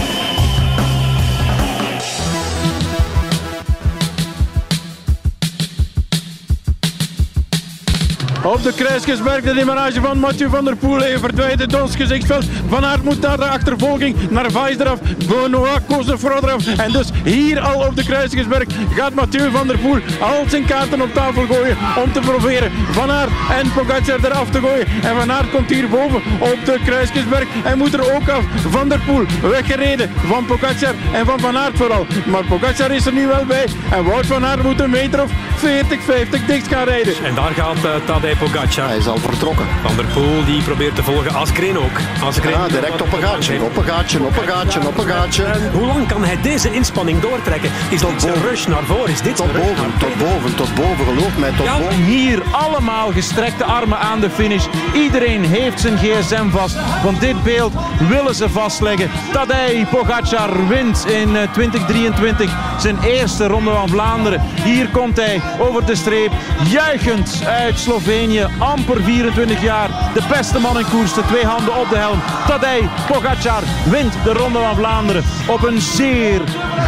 Op de kruisgesberg de demarage van Mathieu van der Poel. Hij verdwijnt het ons gezichtsveld. Van Aert moet naar de achtervolging. Naar Vijs eraf. Benoit koos er eraf. En dus hier al op de kruisgesberg gaat Mathieu van der Poel al zijn kaarten op tafel gooien. Om te proberen Van Aert en Pogacar eraf te gooien. En Van Aert komt hier boven op de kruisgesberg. Hij moet er ook af. Van der Poel weggereden van Pogacar en van Van Aert vooral. Maar Pogacar is er nu wel bij. En Wout van Aert moet een meter of 40, 50 dicht gaan rijden. En daar gaat uh, Tadej Pogacar. Hij is al vertrokken. Van der Poel die probeert te volgen. Asgreen ook. Asgreen ja, direct op een gaatje. Op een gaatje, op een gaatje, op een gaatje. En hoe lang kan hij deze inspanning doortrekken? Is dit een rush naar voren? Is dit tot boven, tot boven, tot boven. Geloof mij, tot ja, boven. Hier allemaal gestrekte armen aan de finish. Iedereen heeft zijn gsm vast. Want dit beeld willen ze vastleggen. Tadej Pogacar wint in 2023 zijn eerste ronde van Vlaanderen. Hier komt hij over de streep. Juichend uit Slovenië. Amper 24 jaar. De beste man in koers. De twee handen op de helm. Tadej Pogacar wint de Ronde van Vlaanderen. Op een zeer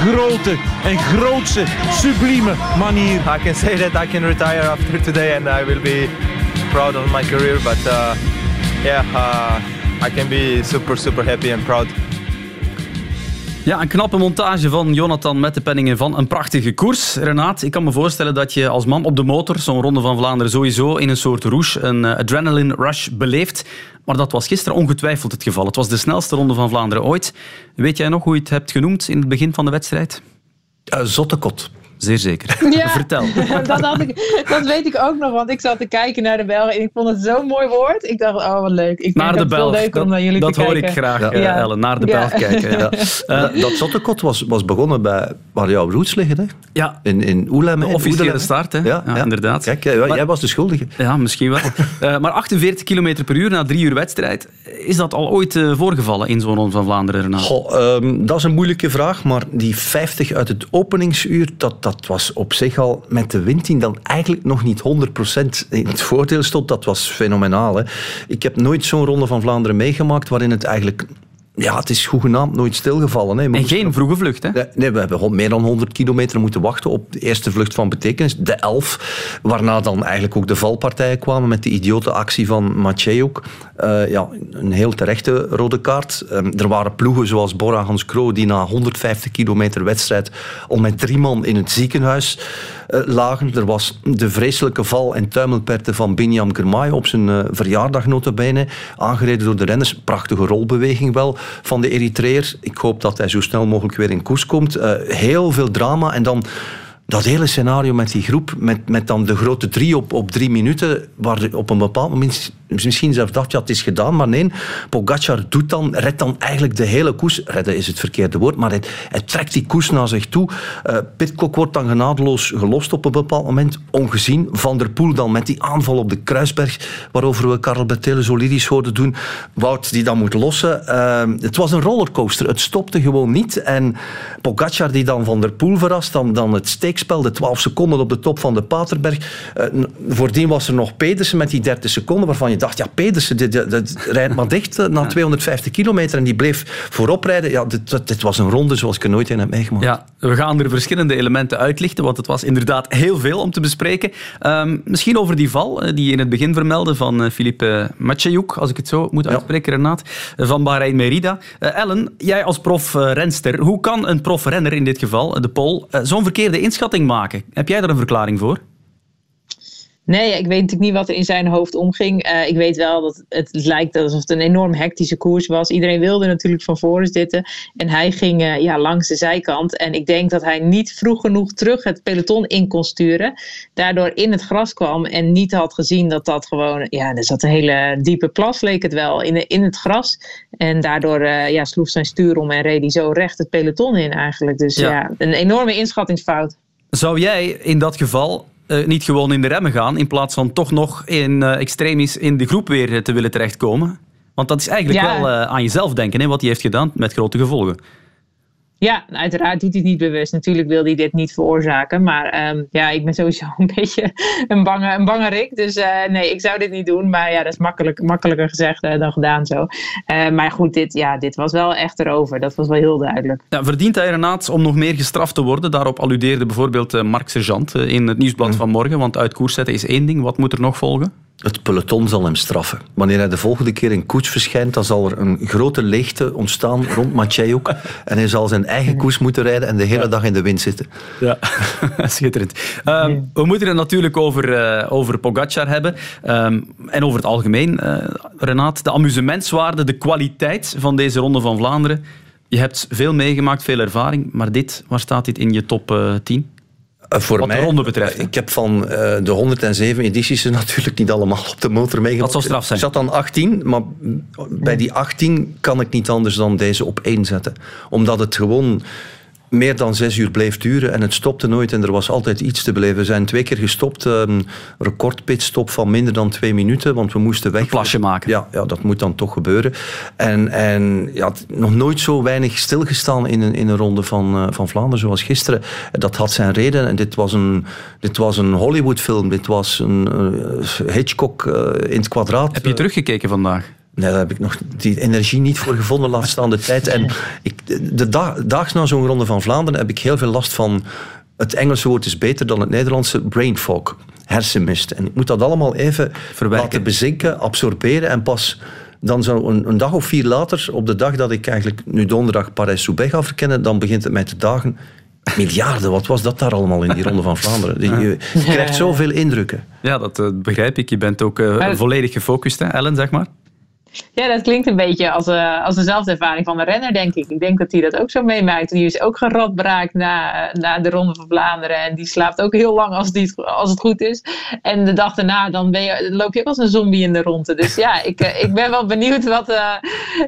grote en grootse, sublieme manier. I can say that I can retire after today and I will be proud of my career. But uh, yeah, uh, I can be super, super happy and proud. Ja, een knappe montage van Jonathan met de penningen van een prachtige koers. Renaat, ik kan me voorstellen dat je als man op de motor zo'n Ronde van Vlaanderen sowieso in een soort rouge, een uh, adrenaline rush beleeft. Maar dat was gisteren ongetwijfeld het geval. Het was de snelste Ronde van Vlaanderen ooit. Weet jij nog hoe je het hebt genoemd in het begin van de wedstrijd? Uh, zottekot. Zeer zeker. Ja, Vertel. Dat, had ik, dat weet ik ook nog, want ik zat te kijken naar de Belgen en ik vond het zo'n mooi woord. Ik dacht, oh wat leuk. Ik naar de het Belg. veel leuker om naar jullie dat te kijken. hoor ik graag, Ja. uh, Ellen. Naar de Ja. Belg kijken. Ja. Uh, dat zottekot was, was begonnen bij waar jouw roots liggen. Hè? Ja. In, in Oelem. De officiële start, hè? Ja, Ja, ja. inderdaad. Kijk, jij, jij was de schuldige. Ja, misschien wel. Eh, maar 48 km per uur na drie uur wedstrijd. Is dat al ooit eh, voorgevallen in zo'n Ronde van Vlaanderen? Goh, ehm, dat is een moeilijke vraag, maar die 50 uit het openingsuur, dat, dat was op zich al met de wind die dan eigenlijk nog niet 100% in het voordeel stond. Dat was fenomenaal. Hè. Ik heb nooit zo'n Ronde van Vlaanderen meegemaakt waarin het eigenlijk... Ja, het is hoegenaamd nooit stilgevallen. Hè. En geen vroege vlucht, hè? Nee, we hebben meer dan 100 kilometer moeten wachten op de eerste vlucht van betekenis, de 11. Waarna dan eigenlijk ook de valpartijen kwamen met de idiote actie van Matjejuk. Eh ja, een heel terechte rode kaart. Ehm, er waren ploegen zoals Bora Hans Kroo die na 150 kilometer wedstrijd al met drie man in het ziekenhuis lagen. Er was de vreselijke val en tuimelperte van Binyam Girmay op zijn eh, verjaardag aangereden door de renners. Prachtige rolbeweging wel van de Eritreër. Ik hoop dat hij zo snel mogelijk weer in koers komt. Eh, heel veel drama en dan dat hele scenario met die groep, met, met dan de grote drie op, op drie minuten, waar op een bepaald moment misschien zelf dacht, ja, het is gedaan, maar nee, Pogacar doet dan, redt dan eigenlijk de hele koers. Redden is het verkeerde woord, maar hij, trekt die koers naar zich toe. Eh Pitcock wordt dan genadeloos gelost op een bepaald moment, ongezien. Van der Poel dan met die aanval op de Kruisberg, waarover we Karel Bertele zo lyrisch hoorden doen. Wout die dan moet lossen. Eh, het was een rollercoaster, het stopte gewoon niet. En Pogacar die dan Van der Poel verrast, dan, dan het steekspel, de 12 seconden op de top van de Paterberg. Eh, voordien was er nog Pedersen met die 30 seconden, waarvan je dacht, ja, Pedersen, dit, dit, dit rijdt maar dicht eh, na 250 kilometer en die bleef voorop rijden. Ja, dit, was een ronde zoals ik er nooit in heb meegemaakt. Ja, we gaan er verschillende elementen uitlichten, want het was inderdaad heel veel om te bespreken. Ehm, misschien over die val eh, die je in het begin vermeldde van eh, Philippe Matjejoek, als ik het zo moet uitspreken, Renaat, eh, van Bahrein Merida. Ellen, jij als prof-renster, hoe kan een prof-renner in dit geval, de Pol, zo'n verkeerde inschatting maken? Heb jij daar een verklaring voor? Nee, ik weet natuurlijk niet wat er in zijn hoofd omging. Eh, ik weet wel dat het lijkt alsof het een enorm hectische koers was. Iedereen wilde natuurlijk van voren zitten. En hij ging eh, ja, langs de zijkant. En ik denk dat hij niet vroeg genoeg terug het peloton in kon sturen. Daardoor in het gras kwam en niet had gezien dat dat gewoon... Ja, er zat een hele diepe plas, leek het wel, in, in het gras. En daardoor eh, ja, sloeg zijn stuur om en reed hij zo recht het peloton in eigenlijk. Dus Ja. ja, een enorme inschattingsfout. Zou jij in dat geval eh, niet gewoon in de remmen gaan, in plaats van toch nog in eh, extremis in de groep weer eh, te willen terechtkomen? Want dat is eigenlijk Ja. wel aan jezelf denken, hè, wat hij heeft gedaan, met grote gevolgen. Ja, uiteraard doet hij het niet bewust. Natuurlijk wil hij dit niet veroorzaken. Maar ehm, ja, ik ben sowieso een beetje een bange, een bange Rick. Dus eh, nee, ik zou dit niet doen. Maar ja, dat is makkelijk, makkelijker gezegd eh, dan gedaan zo. Eh, maar goed, dit, ja, dit was wel echt erover. Dat was wel heel duidelijk. Ja, verdient hij Renaat om nog meer gestraft te worden? Daarop alludeerde bijvoorbeeld eh, Mark Sergeant in het nieuwsblad van morgen. Want uit koers zetten is één ding. Wat moet er nog volgen? Het peloton zal hem straffen. Wanneer hij de volgende keer in koets verschijnt, dan zal er een grote leegte ontstaan rond Matjejoek. En hij zal zijn eigen koers moeten rijden en de hele dag in de wind zitten. Ja, schitterend. Ehm, We moeten het natuurlijk over, eh over Pogacar hebben. Ehm, en over het algemeen, eh Renaat. De amusementswaarde, de kwaliteit van deze Ronde van Vlaanderen. Je hebt veel meegemaakt, veel ervaring. Maar dit, waar staat dit in je top eh, 10? Eh, voor Wat mij, de ronde betreft. hè? Ik heb van eh, de 107 edities natuurlijk niet allemaal op de motor meegemaakt. Dat zal straf zijn. Ik zat dan 18, maar bij die 18 kan ik niet anders dan deze op één zetten. Omdat het gewoon meer dan zes uur bleef duren en het stopte nooit en er was altijd iets te beleven. We zijn twee keer gestopt, een recordpitstop van minder dan twee minuten, want we moesten weg. Een plasje maken. Ja, ja, dat moet dan toch gebeuren. En, en ja, nog nooit zo weinig stilgestaan in een, in een ronde van, eh, van Vlaanderen zoals gisteren. Dat had zijn reden en dit was een, dit was een Hollywoodfilm, dit was een eh, Hitchcock eh, in het kwadraat. Heb je teruggekeken vandaag? Nee, daar heb ik nog die energie niet voor gevonden, laat staan de tijd. En ik, de dag, daags na zo'n ronde van Vlaanderen heb ik heel veel last van... Het Engelse woord is beter dan het Nederlandse brain fog, hersenmist. En ik moet dat allemaal even laten bezinken, absorberen en pas... Dan zo een, een dag of vier later, op de dag dat ik eigenlijk nu donderdag Parijs-Roubaix ga verkennen, dan begint het mij te dagen. Miljarden, wat was dat daar allemaal in die Ronde van Vlaanderen? Die- Je, je krijgt zoveel indrukken. Ja, dat eh, begrijp ik. Je bent ook eh, volledig gefocust, hè, Ellen, zeg maar. Ja, dat klinkt een beetje als, eh, als dezelfde ervaring van de renner, denk ik. Ik denk dat hij dat ook zo meemaakt. Die is ook geradbraakt na, na de Ronde van Vlaanderen. En die slaapt ook heel lang als, die, het- als het goed is. En de dag daarna dan ben je, dan loop je ook als een zombie in de ronde. Dus ja, ik, eh, ik ben wel benieuwd wat... eh,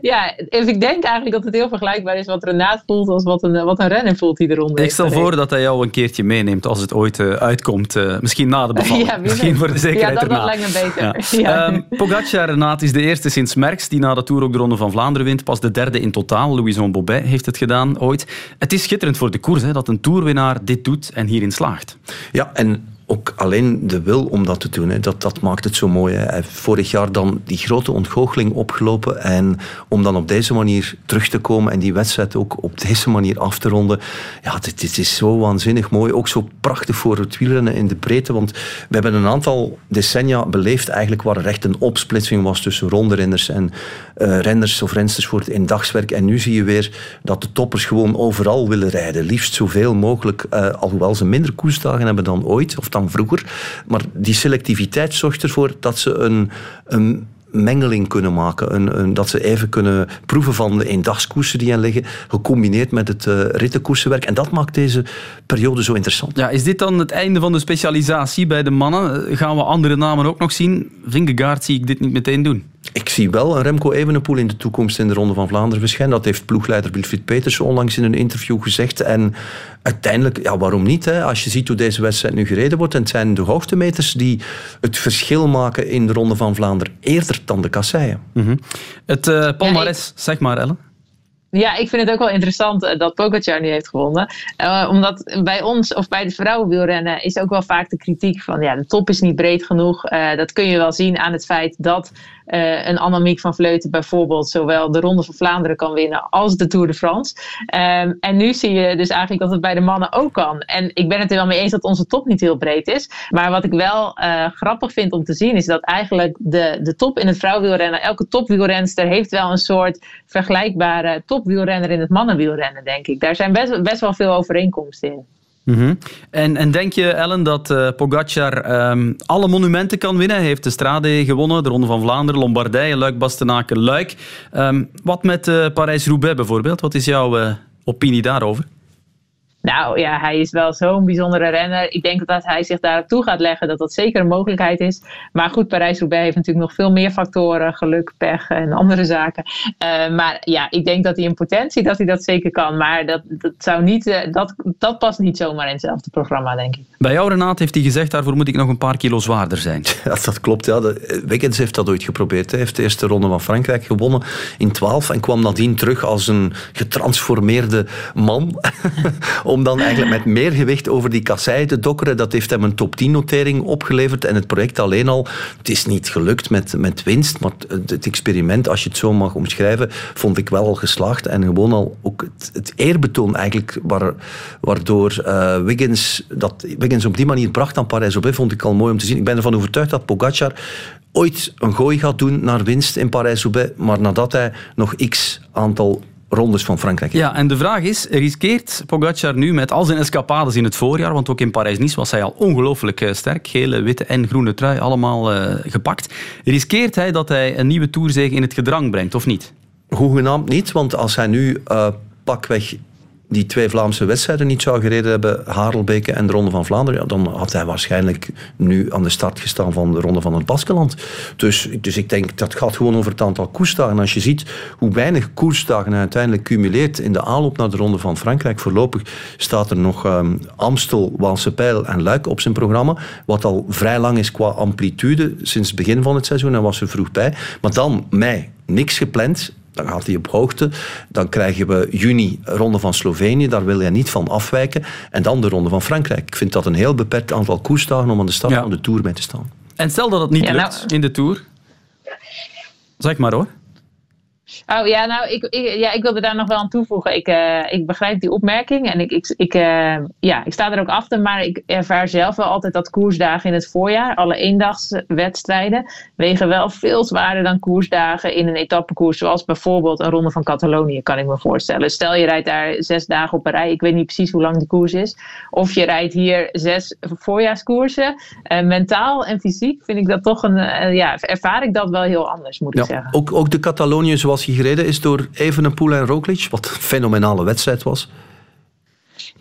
ja, dus ik denk eigenlijk dat het heel vergelijkbaar is wat Renaat voelt... als wat een, wat een renner voelt die de ronde Ik stel voor dat hij jou een keertje meeneemt als het ooit eh, uitkomt. eh, misschien na de bevalling. Ja, misschien voor de zekerheid Ja, dat- lijkt me beter. Ja. Ja. Ehm, Pogacar, Renaat, is de eerste sinds Merckx die na de Tour ook de Ronde van Vlaanderen wint. Pas de derde in totaal. Louison Bobet heeft het gedaan ooit. Het is schitterend voor de koers hè, dat een Tourwinnaar dit doet en hierin slaagt. Ja, en ook alleen de wil om dat te doen, hè, dat, dat maakt het zo mooi. Vorig jaar dan die grote ontgoocheling opgelopen. En om dan op deze manier terug te komen en die wedstrijd ook op deze manier af te ronden. Ja, dit, dit is zo waanzinnig mooi. Ook zo prachtig voor het wielrennen in de breedte. Want we hebben een aantal decennia beleefd eigenlijk waar er echt een opsplitsing was tussen rondrenners en eh, renners of rensters voor het eendagswerk. En nu zie je weer dat de toppers gewoon overal willen rijden. Liefst zoveel mogelijk, eh, alhoewel ze minder koersdagen hebben dan ooit of dan vroeger. Maar die selectiviteit zorgt ervoor dat ze een, een mengeling kunnen maken. Een, een- dat ze even kunnen proeven van de eendagskoersen die hen liggen, gecombineerd met het eh rittenkoersenwerk. En dat maakt deze periode zo interessant. Ja, is dit dan het einde van de specialisatie bij de mannen? Gaan we andere namen ook nog zien? Vingegaard zie ik dit niet meteen doen. Ik zie wel een Remco Evenepoel in de toekomst in de Ronde van Vlaanderen verschijnen. Dat heeft ploegleider Wilfried Peters onlangs in een interview gezegd. En uiteindelijk, ja, waarom niet? Hè? Als je ziet hoe deze wedstrijd nu gereden wordt, en het zijn de hoogtemeters die het verschil maken in de Ronde van Vlaanderen, eerder dan de kasseien. Het eh palmares, zeg maar, Ellen. Ja, ik vind het ook wel interessant eh, dat Pogacar nu heeft gewonnen. Uh, omdat bij ons, of bij de vrouwenwielrennen, is ook wel vaak de kritiek van... ja, de top is niet breed genoeg. Uh, dat kun je wel zien aan het feit dat uh, een Annemiek van Vleuten bijvoorbeeld... zowel de Ronde van Vlaanderen kan winnen als de Tour de France. Um, en nu zie je dus eigenlijk dat het bij de mannen ook kan. En ik ben het er wel mee eens dat onze top niet heel breed is. Maar wat ik wel grappig vind om te zien... is dat eigenlijk de, de top in het vrouwenwielrennen... elke topwielrenster heeft wel een soort vergelijkbare top topwielrenner in het mannenwielrennen, denk ik. Daar zijn best, best wel veel overeenkomsten in. -hmm. en, en denk je, Ellen, dat uh, Pogacar um, alle monumenten kan winnen? Hij heeft de Strade gewonnen, de Ronde van Vlaanderen, Lombardije, Luik, Bastenaken, Luik. Um, wat met uh, Parijs-Roubaix bijvoorbeeld? Wat is jouw uh, opinie daarover? Nou ja, hij is wel zo'n bijzondere renner. Ik denk dat als hij zich daarop toe gaat leggen, dat dat zeker een mogelijkheid is. Maar goed, Parijs-Roubaix heeft natuurlijk nog veel meer factoren. Geluk, pech en andere zaken. Uh, maar ja, ik denk dat hij in potentie dat hij dat zeker kan. Maar dat, dat, zou niet, uh, dat, dat past niet zomaar in hetzelfde programma, denk ik. Bij jou, Renaat, heeft hij gezegd, daarvoor moet ik nog een paar kilo zwaarder zijn. Ja, dat klopt. Ja. De, Wiggins heeft dat ooit geprobeerd. Hij heeft de eerste ronde van Frankrijk gewonnen in 12 en kwam nadien terug als een getransformeerde man om dan eigenlijk met meer gewicht over die kassei te dokkeren. Dat heeft hem een top 10 notering opgeleverd. En het project alleen al, het is niet gelukt met, met winst, maar het experiment, als je het zo mag omschrijven, vond ik wel al geslaagd. En gewoon al ook het, eerbetoon eigenlijk, waar, waardoor uh, Wiggins, dat Wiggins op die manier bracht aan Parijs-Roubaix, vond ik al mooi om te zien. Ik ben ervan overtuigd dat Pogacar ooit een gooi gaat doen naar winst in Parijs-Roubaix, maar nadat hij nog x aantal rondes van Frankrijk. Ja, en de vraag is, riskeert Pogacar nu met al zijn escapades in het voorjaar, want ook in Parijs-Nice was hij al ongelooflijk sterk, gele, witte en groene trui, allemaal uh, gepakt. Riskeert hij dat hij een nieuwe toerzege in het gedrang brengt, of niet? Hoegenaamd niet, want als hij nu uh, pakweg die twee Vlaamse wedstrijden niet zou gereden hebben, Harelbeke en de Ronde van Vlaanderen, dan had hij waarschijnlijk nu aan de start gestaan van de Ronde van het Baskeland. Dus, dus ik denk, dat gaat gewoon over het aantal koersdagen. Als je ziet hoe weinig koersdagen hij uiteindelijk cumuleert in de aanloop naar de Ronde van Frankrijk, voorlopig staat er nog um, Amstel, Waalse Pijl en Luik op zijn programma, wat al vrij lang is qua amplitude sinds het begin van het seizoen. Hij was er vroeg bij. Maar dan mei, niks gepland. Dan gaat hij op hoogte. Dan krijgen we juni Ronde van Slovenië. Daar wil hij niet van afwijken. En dan de Ronde van Frankrijk. Ik vind dat een heel beperkt aantal koersdagen om aan de start ja. van de Tour mee te staan. En stel dat het niet ja, lukt nou... in de Tour. Zeg maar hoor. Oh ja, nou, ik, ik, ja, ik wilde daar nog wel aan toevoegen. Ik, uh, ik begrijp die opmerking en ik, ik, ik, uh, ja, ik sta er ook achter, maar ik ervaar zelf wel altijd dat koersdagen in het voorjaar, alle eendagswedstrijden, wegen wel veel zwaarder dan koersdagen in een etappekoers, zoals bijvoorbeeld een ronde van Catalonië, kan ik me voorstellen. Stel je rijdt daar zes dagen op een rij, ik weet niet precies hoe lang die koers is, of je rijdt hier zes voorjaarskoersen. Uh, mentaal en fysiek vind ik dat toch een, ja, ervaar ik dat wel heel anders, moet ja, ik zeggen. Ook, ook de Catalonië zoals gereden is door Evenepoel en Roglic, wat een fenomenale wedstrijd was.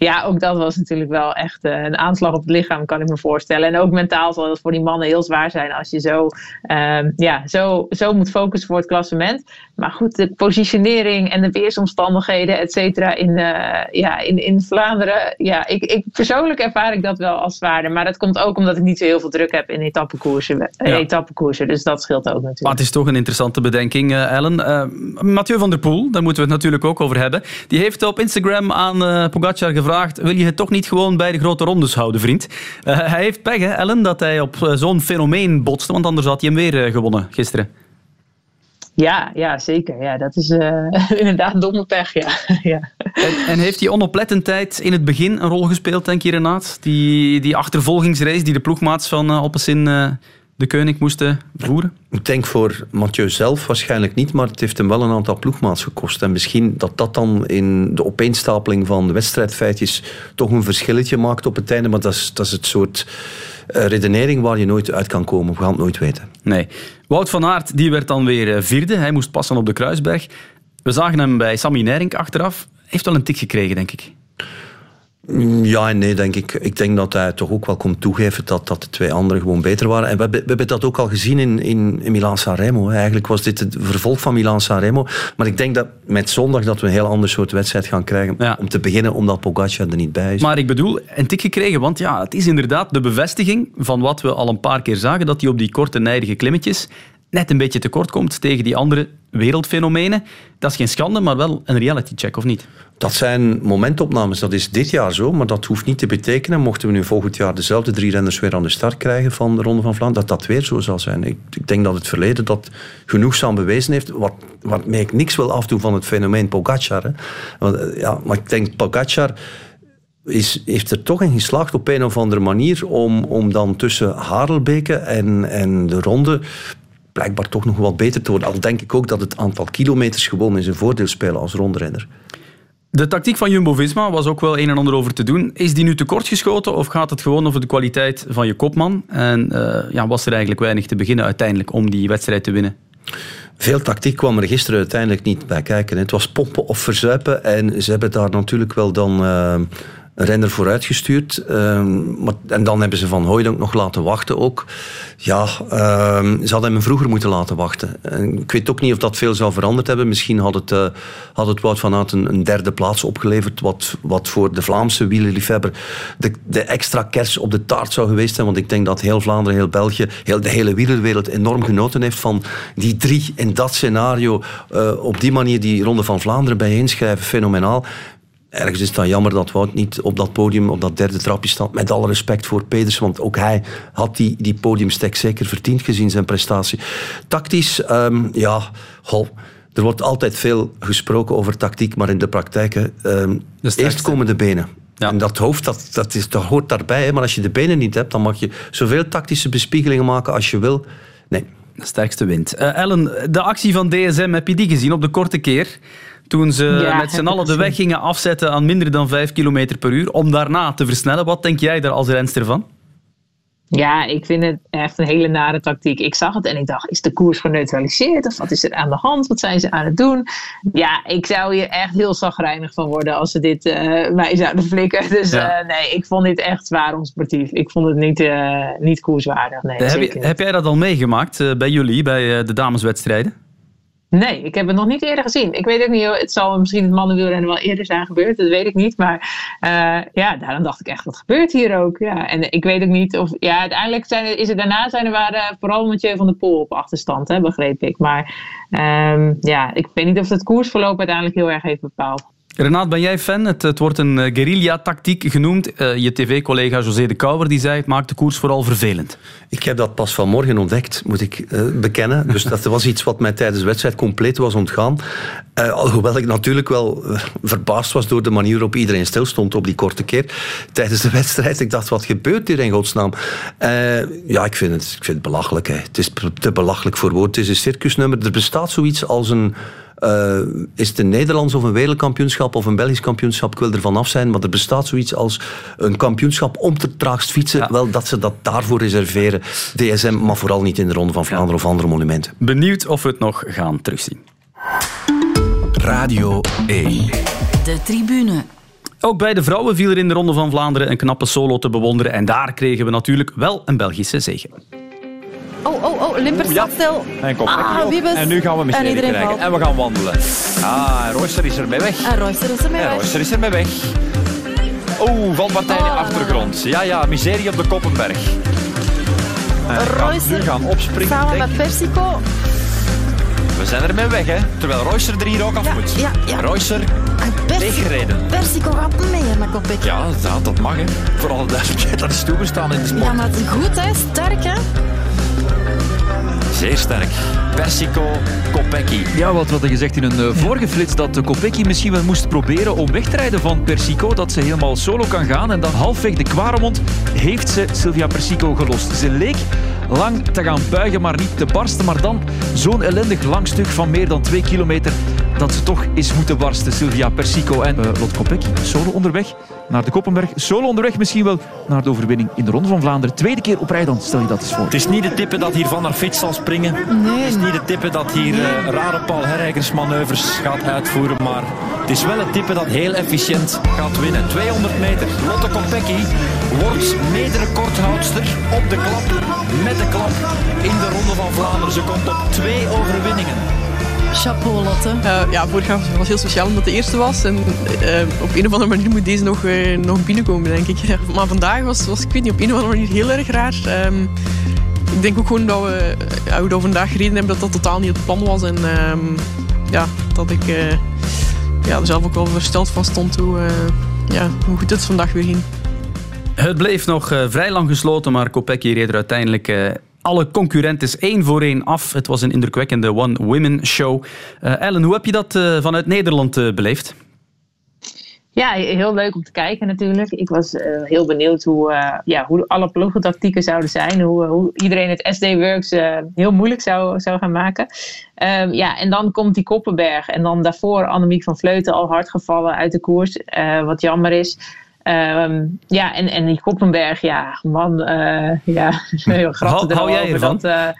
Ja, ook dat was natuurlijk wel echt uh, een aanslag op het lichaam, kan ik me voorstellen. En ook mentaal zal het voor die mannen heel zwaar zijn als je zo, uh, ja, zo, zo moet focussen voor het klassement. Maar goed, de positionering en de weersomstandigheden, et cetera, in, uh, ja, in, in Vlaanderen. Ja, ik, ik, persoonlijk ervaar ik dat wel als zwaarder. Maar dat komt ook omdat ik niet zo heel veel druk heb in etappekoersen. Ja. etappekoersen dus dat scheelt ook natuurlijk. Maar het is toch een interessante bedenking, Ellen. Mathieu van der Poel, daar moeten we het natuurlijk ook over hebben. Die heeft op Instagram aan Pogacar gevraagd: wil je het toch niet gewoon bij de grote rondes houden, vriend? Uh, hij heeft pech, hè, Ellen, dat hij op uh, zo'n fenomeen botste, want anders had hij hem weer uh, gewonnen gisteren. Ja, ja, zeker. Ja, dat is inderdaad domme pech, ja. ja. En, en, heeft die onoplettendheid in het begin een rol gespeeld, denk je, Renaat? Die, die achtervolgingsrace die de ploegmaats van uh, Oppesin de koning moesten voeren? Ik denk voor Mathieu zelf waarschijnlijk niet, maar het heeft hem wel een aantal ploegmaats gekost. En misschien dat dat dan in de opeenstapeling van de wedstrijdfeitjes toch een verschilletje maakt op het einde. Maar dat is, dat is het soort redenering waar je nooit uit kan komen. We gaan het nooit weten. Nee. Wout van Aert die werd dan weer vierde. Hij moest passen op de Kruisberg. We zagen hem bij Sammy Nering achteraf. Heeft wel een tik gekregen, denk ik. Ja en nee, denk ik. Ik denk dat hij toch ook wel komt toegeven dat, dat de twee anderen gewoon beter waren. En we, we hebben dat ook al gezien in, in, in Milan-San Remo. Eigenlijk was dit het vervolg van Milan-San Remo. Maar ik denk dat met zondag dat we een heel ander soort wedstrijd gaan krijgen. Ja. Om te beginnen, omdat Pogacar er niet bij is. Maar ik bedoel, een tik gekregen, want ja, het is inderdaad de bevestiging van wat we al een paar keer zagen, dat hij op die korte, nijdige klimmetjes net een beetje tekort komt tegen die andere wereldfenomenen. Dat is geen schande, maar wel een reality check, of niet? Dat zijn momentopnames. Dat is dit jaar zo, maar dat hoeft niet te betekenen, mochten we nu volgend jaar dezelfde drie renners weer aan de start krijgen van de Ronde van Vlaanderen, dat dat weer zo zal zijn. Ik, ik denk dat het verleden dat genoegzaam bewezen heeft, wat, waarmee ik niks wil afdoen van het fenomeen Pogacar. Hè. Want, eh, ja, maar ik denk Pogacar is, heeft er toch in geslaagd op een of andere manier om, om dan tussen Harelbeke en, en de ronde blijkbaar toch nog wat beter te worden. Al denk ik ook dat het aantal kilometers gewoon in zijn voordeel spelen als rondrenner. De tactiek van Jumbo-Visma was ook wel een en ander over te doen. Is die nu tekortgeschoten of gaat het gewoon over de kwaliteit van je kopman? En uh, ja, was er eigenlijk weinig te beginnen uiteindelijk om die wedstrijd te winnen? Veel tactiek kwam er gisteren uiteindelijk niet bij kijken. Het was pompen of verzuipen. En ze hebben daar natuurlijk wel dan... Uh, een renner vooruitgestuurd. Maar, en dan hebben ze Van Hooydonk nog laten wachten ook. Ja, um, ze hadden hem vroeger moeten laten wachten. En ik weet ook niet of dat veel zou veranderd hebben. Misschien had het, uh, had het Wout van Aert een, een, derde plaats opgeleverd, wat, wat voor de Vlaamse wielerliefhebber de, de extra kers op de taart zou geweest zijn. Want ik denk dat heel Vlaanderen, heel België, heel de hele wielerwereld enorm genoten heeft van die drie in dat scenario. Uh, op die manier die Ronde van Vlaanderen bijeenschrijven. Fenomenaal ergens is het dan jammer dat Wout niet op dat podium, op dat derde trapje staat. Met alle respect voor Pedersen, want ook hij had die, die podiumstek zeker verdiend gezien zijn prestatie. Tactisch, um, ja, goh, er wordt altijd veel gesproken over tactiek, maar in de praktijk, um, eerst komen de benen. Ja. En dat hoofd, dat, dat, is, dat hoort daarbij. Hè. Maar als je de benen niet hebt, dan mag je zoveel tactische bespiegelingen maken als je wil. Nee. De sterkste wint. Uh, Ellen, de actie van DSM, heb je die gezien op de korte keer? Toen ze ja, met z'n allen de weg gingen afzetten aan minder dan 5 km per uur, om daarna te versnellen. Wat denk jij daar als renster van? Ja, ik vind het echt een hele nare tactiek. Ik zag het en ik dacht, is de koers geneutraliseerd? Of wat is er aan de hand? Wat zijn ze aan het doen? Ja, ik zou hier echt heel zagrijnig van worden als ze dit uh, mij zouden flikken. Dus ja. uh, nee, ik vond dit echt zwaar onsportief. Ik vond het niet, uh, niet koerswaardig. Nee, heb, je, heb, jij dat al meegemaakt bij jullie, bij de dameswedstrijden? Nee, ik heb het nog niet eerder gezien. Ik weet ook niet, het zal misschien het mannenwielrennen wel eerder zijn gebeurd, dat weet ik niet. Maar uh, ja, daarom dacht ik echt, wat gebeurt hier ook? Ja, en ik weet ook niet of, ja, uiteindelijk zijn, is het daarna zijn er waren vooral Mathieu van der Poel op achterstand, hè, begreep ik. Maar um, ja, ik weet niet of het koersverloop uiteindelijk heel erg heeft bepaald. Renaat, ben jij fan? Het, het wordt een uh, guerrilla-tactiek genoemd. Uh, je tv-collega José de Kouwer die zei het maakt de koers vooral vervelend. Ik heb dat pas vanmorgen ontdekt, moet ik uh, bekennen. Dus dat was iets wat mij tijdens de wedstrijd compleet was ontgaan. alhoewel ik natuurlijk wel verbaasd was door de manier waarop iedereen stilstond op die korte keer tijdens de wedstrijd. Ik dacht, wat gebeurt hier in godsnaam? ja, ik vind, het, ik vind het belachelijk. Hè. Het is te belachelijk voor woord. Het is een circusnummer. Er bestaat zoiets als een uh, is het een Nederlands of een wereldkampioenschap of een Belgisch kampioenschap? Ik wil er vanaf zijn, maar er bestaat zoiets als een kampioenschap om te traagst fietsen. Ja. Wel dat ze dat daarvoor reserveren. DSM, maar vooral niet in de Ronde van Vlaanderen ja. of andere monumenten. Benieuwd of we het nog gaan terugzien. Radio 1. De tribune. Ook bij de vrouwen viel er in de Ronde van Vlaanderen een knappe solo te bewonderen. En daar kregen we natuurlijk wel een Belgische zege. Oh, oh, oh, Limpert staat stil. En, kom, ah, Wiebes. en nu gaan we misschien krijgen. Valt. En we gaan wandelen. Ah, en Royster is er mee weg. En Royster is er mee en weg. Royster is er mee weg. Oeh, valpartij in de achtergrond. Ja, ja, miserie op de Koppenberg. Royster nu gaan opspringen. Samen met Persico. We zijn er mee weg, hè. Terwijl Royster er hier ook af ja, moet. Ja, ja. Royster. Persico gaat mee met Kopecky. Ja, dat, dat mag, hè. Voor alle duidelijkheid, dat is toegestaan in de sport. Ja, maar goed, hè. Sterk, hè. Zeer sterk. Persico Kopecky. Ja, wat hadden gezegd in een uh, vorige flits dat Kopecky misschien wel moest proberen om weg te rijden van Persico. Dat ze helemaal solo kan gaan. En dan halfweg de Quaremont heeft ze Sylvia Persico gelost. Ze leek lang te gaan buigen, maar niet te barsten. Maar dan zo'n ellendig lang stuk van meer dan twee kilometer dat ze toch is moeten barsten. Sylvia Persico en uh, Lot Kopecky solo onderweg naar de Koppenberg. Solo onderweg misschien wel naar de overwinning in de Ronde van Vlaanderen. Tweede keer op rij dan, stel je dat eens voor. Het is niet de tippe dat hier Van der Fiets zal springen. Nee. Het is niet de tippe dat hier uh, rare Paul Herreigers manoeuvres gaat uitvoeren. Maar het is wel het tippe dat heel efficiënt gaat winnen. 200 meter. Lotte Kopecky wordt mederecordhoudster op de klap. Met de klap in de Ronde van Vlaanderen. Ze komt op twee overwinningen. Chapeau, Lotte. Uh, ja, vorig jaar was heel speciaal omdat het de eerste was. En uh, op een of andere manier moet deze nog, uh, nog binnenkomen, denk ik. Maar vandaag was, was, ik weet niet, op een of andere manier heel erg raar. Um, ik denk ook gewoon dat we, ja, hoe we vandaag gereden hebben, dat dat totaal niet het plan was. En ehm, ja, dat ik uh, ja, er zelf ook wel versteld van stond hoe, uh, ja, hoe goed het vandaag weer ging. Het bleef nog vrij lang gesloten, maar Kopecky reed er uiteindelijk alle concurrentes één voor één af. Het was een indrukwekkende One Women Show. Ellen, hoe heb je dat vanuit Nederland beleefd? Ja, heel leuk om te kijken natuurlijk. Ik was heel benieuwd hoe, ja, hoe alle ploegentactieken zouden zijn. Hoe, hoe iedereen het SD-Works heel moeilijk zou, zou gaan maken. Um, ja, en dan komt die Koppenberg. En dan daarvoor Annemiek van Vleuten al hard gevallen uit de koers. wat jammer is. Um, ja, en, en die Koppenberg, ja, man, ja, heel grappig. Hou, hou jij ervan? Dat,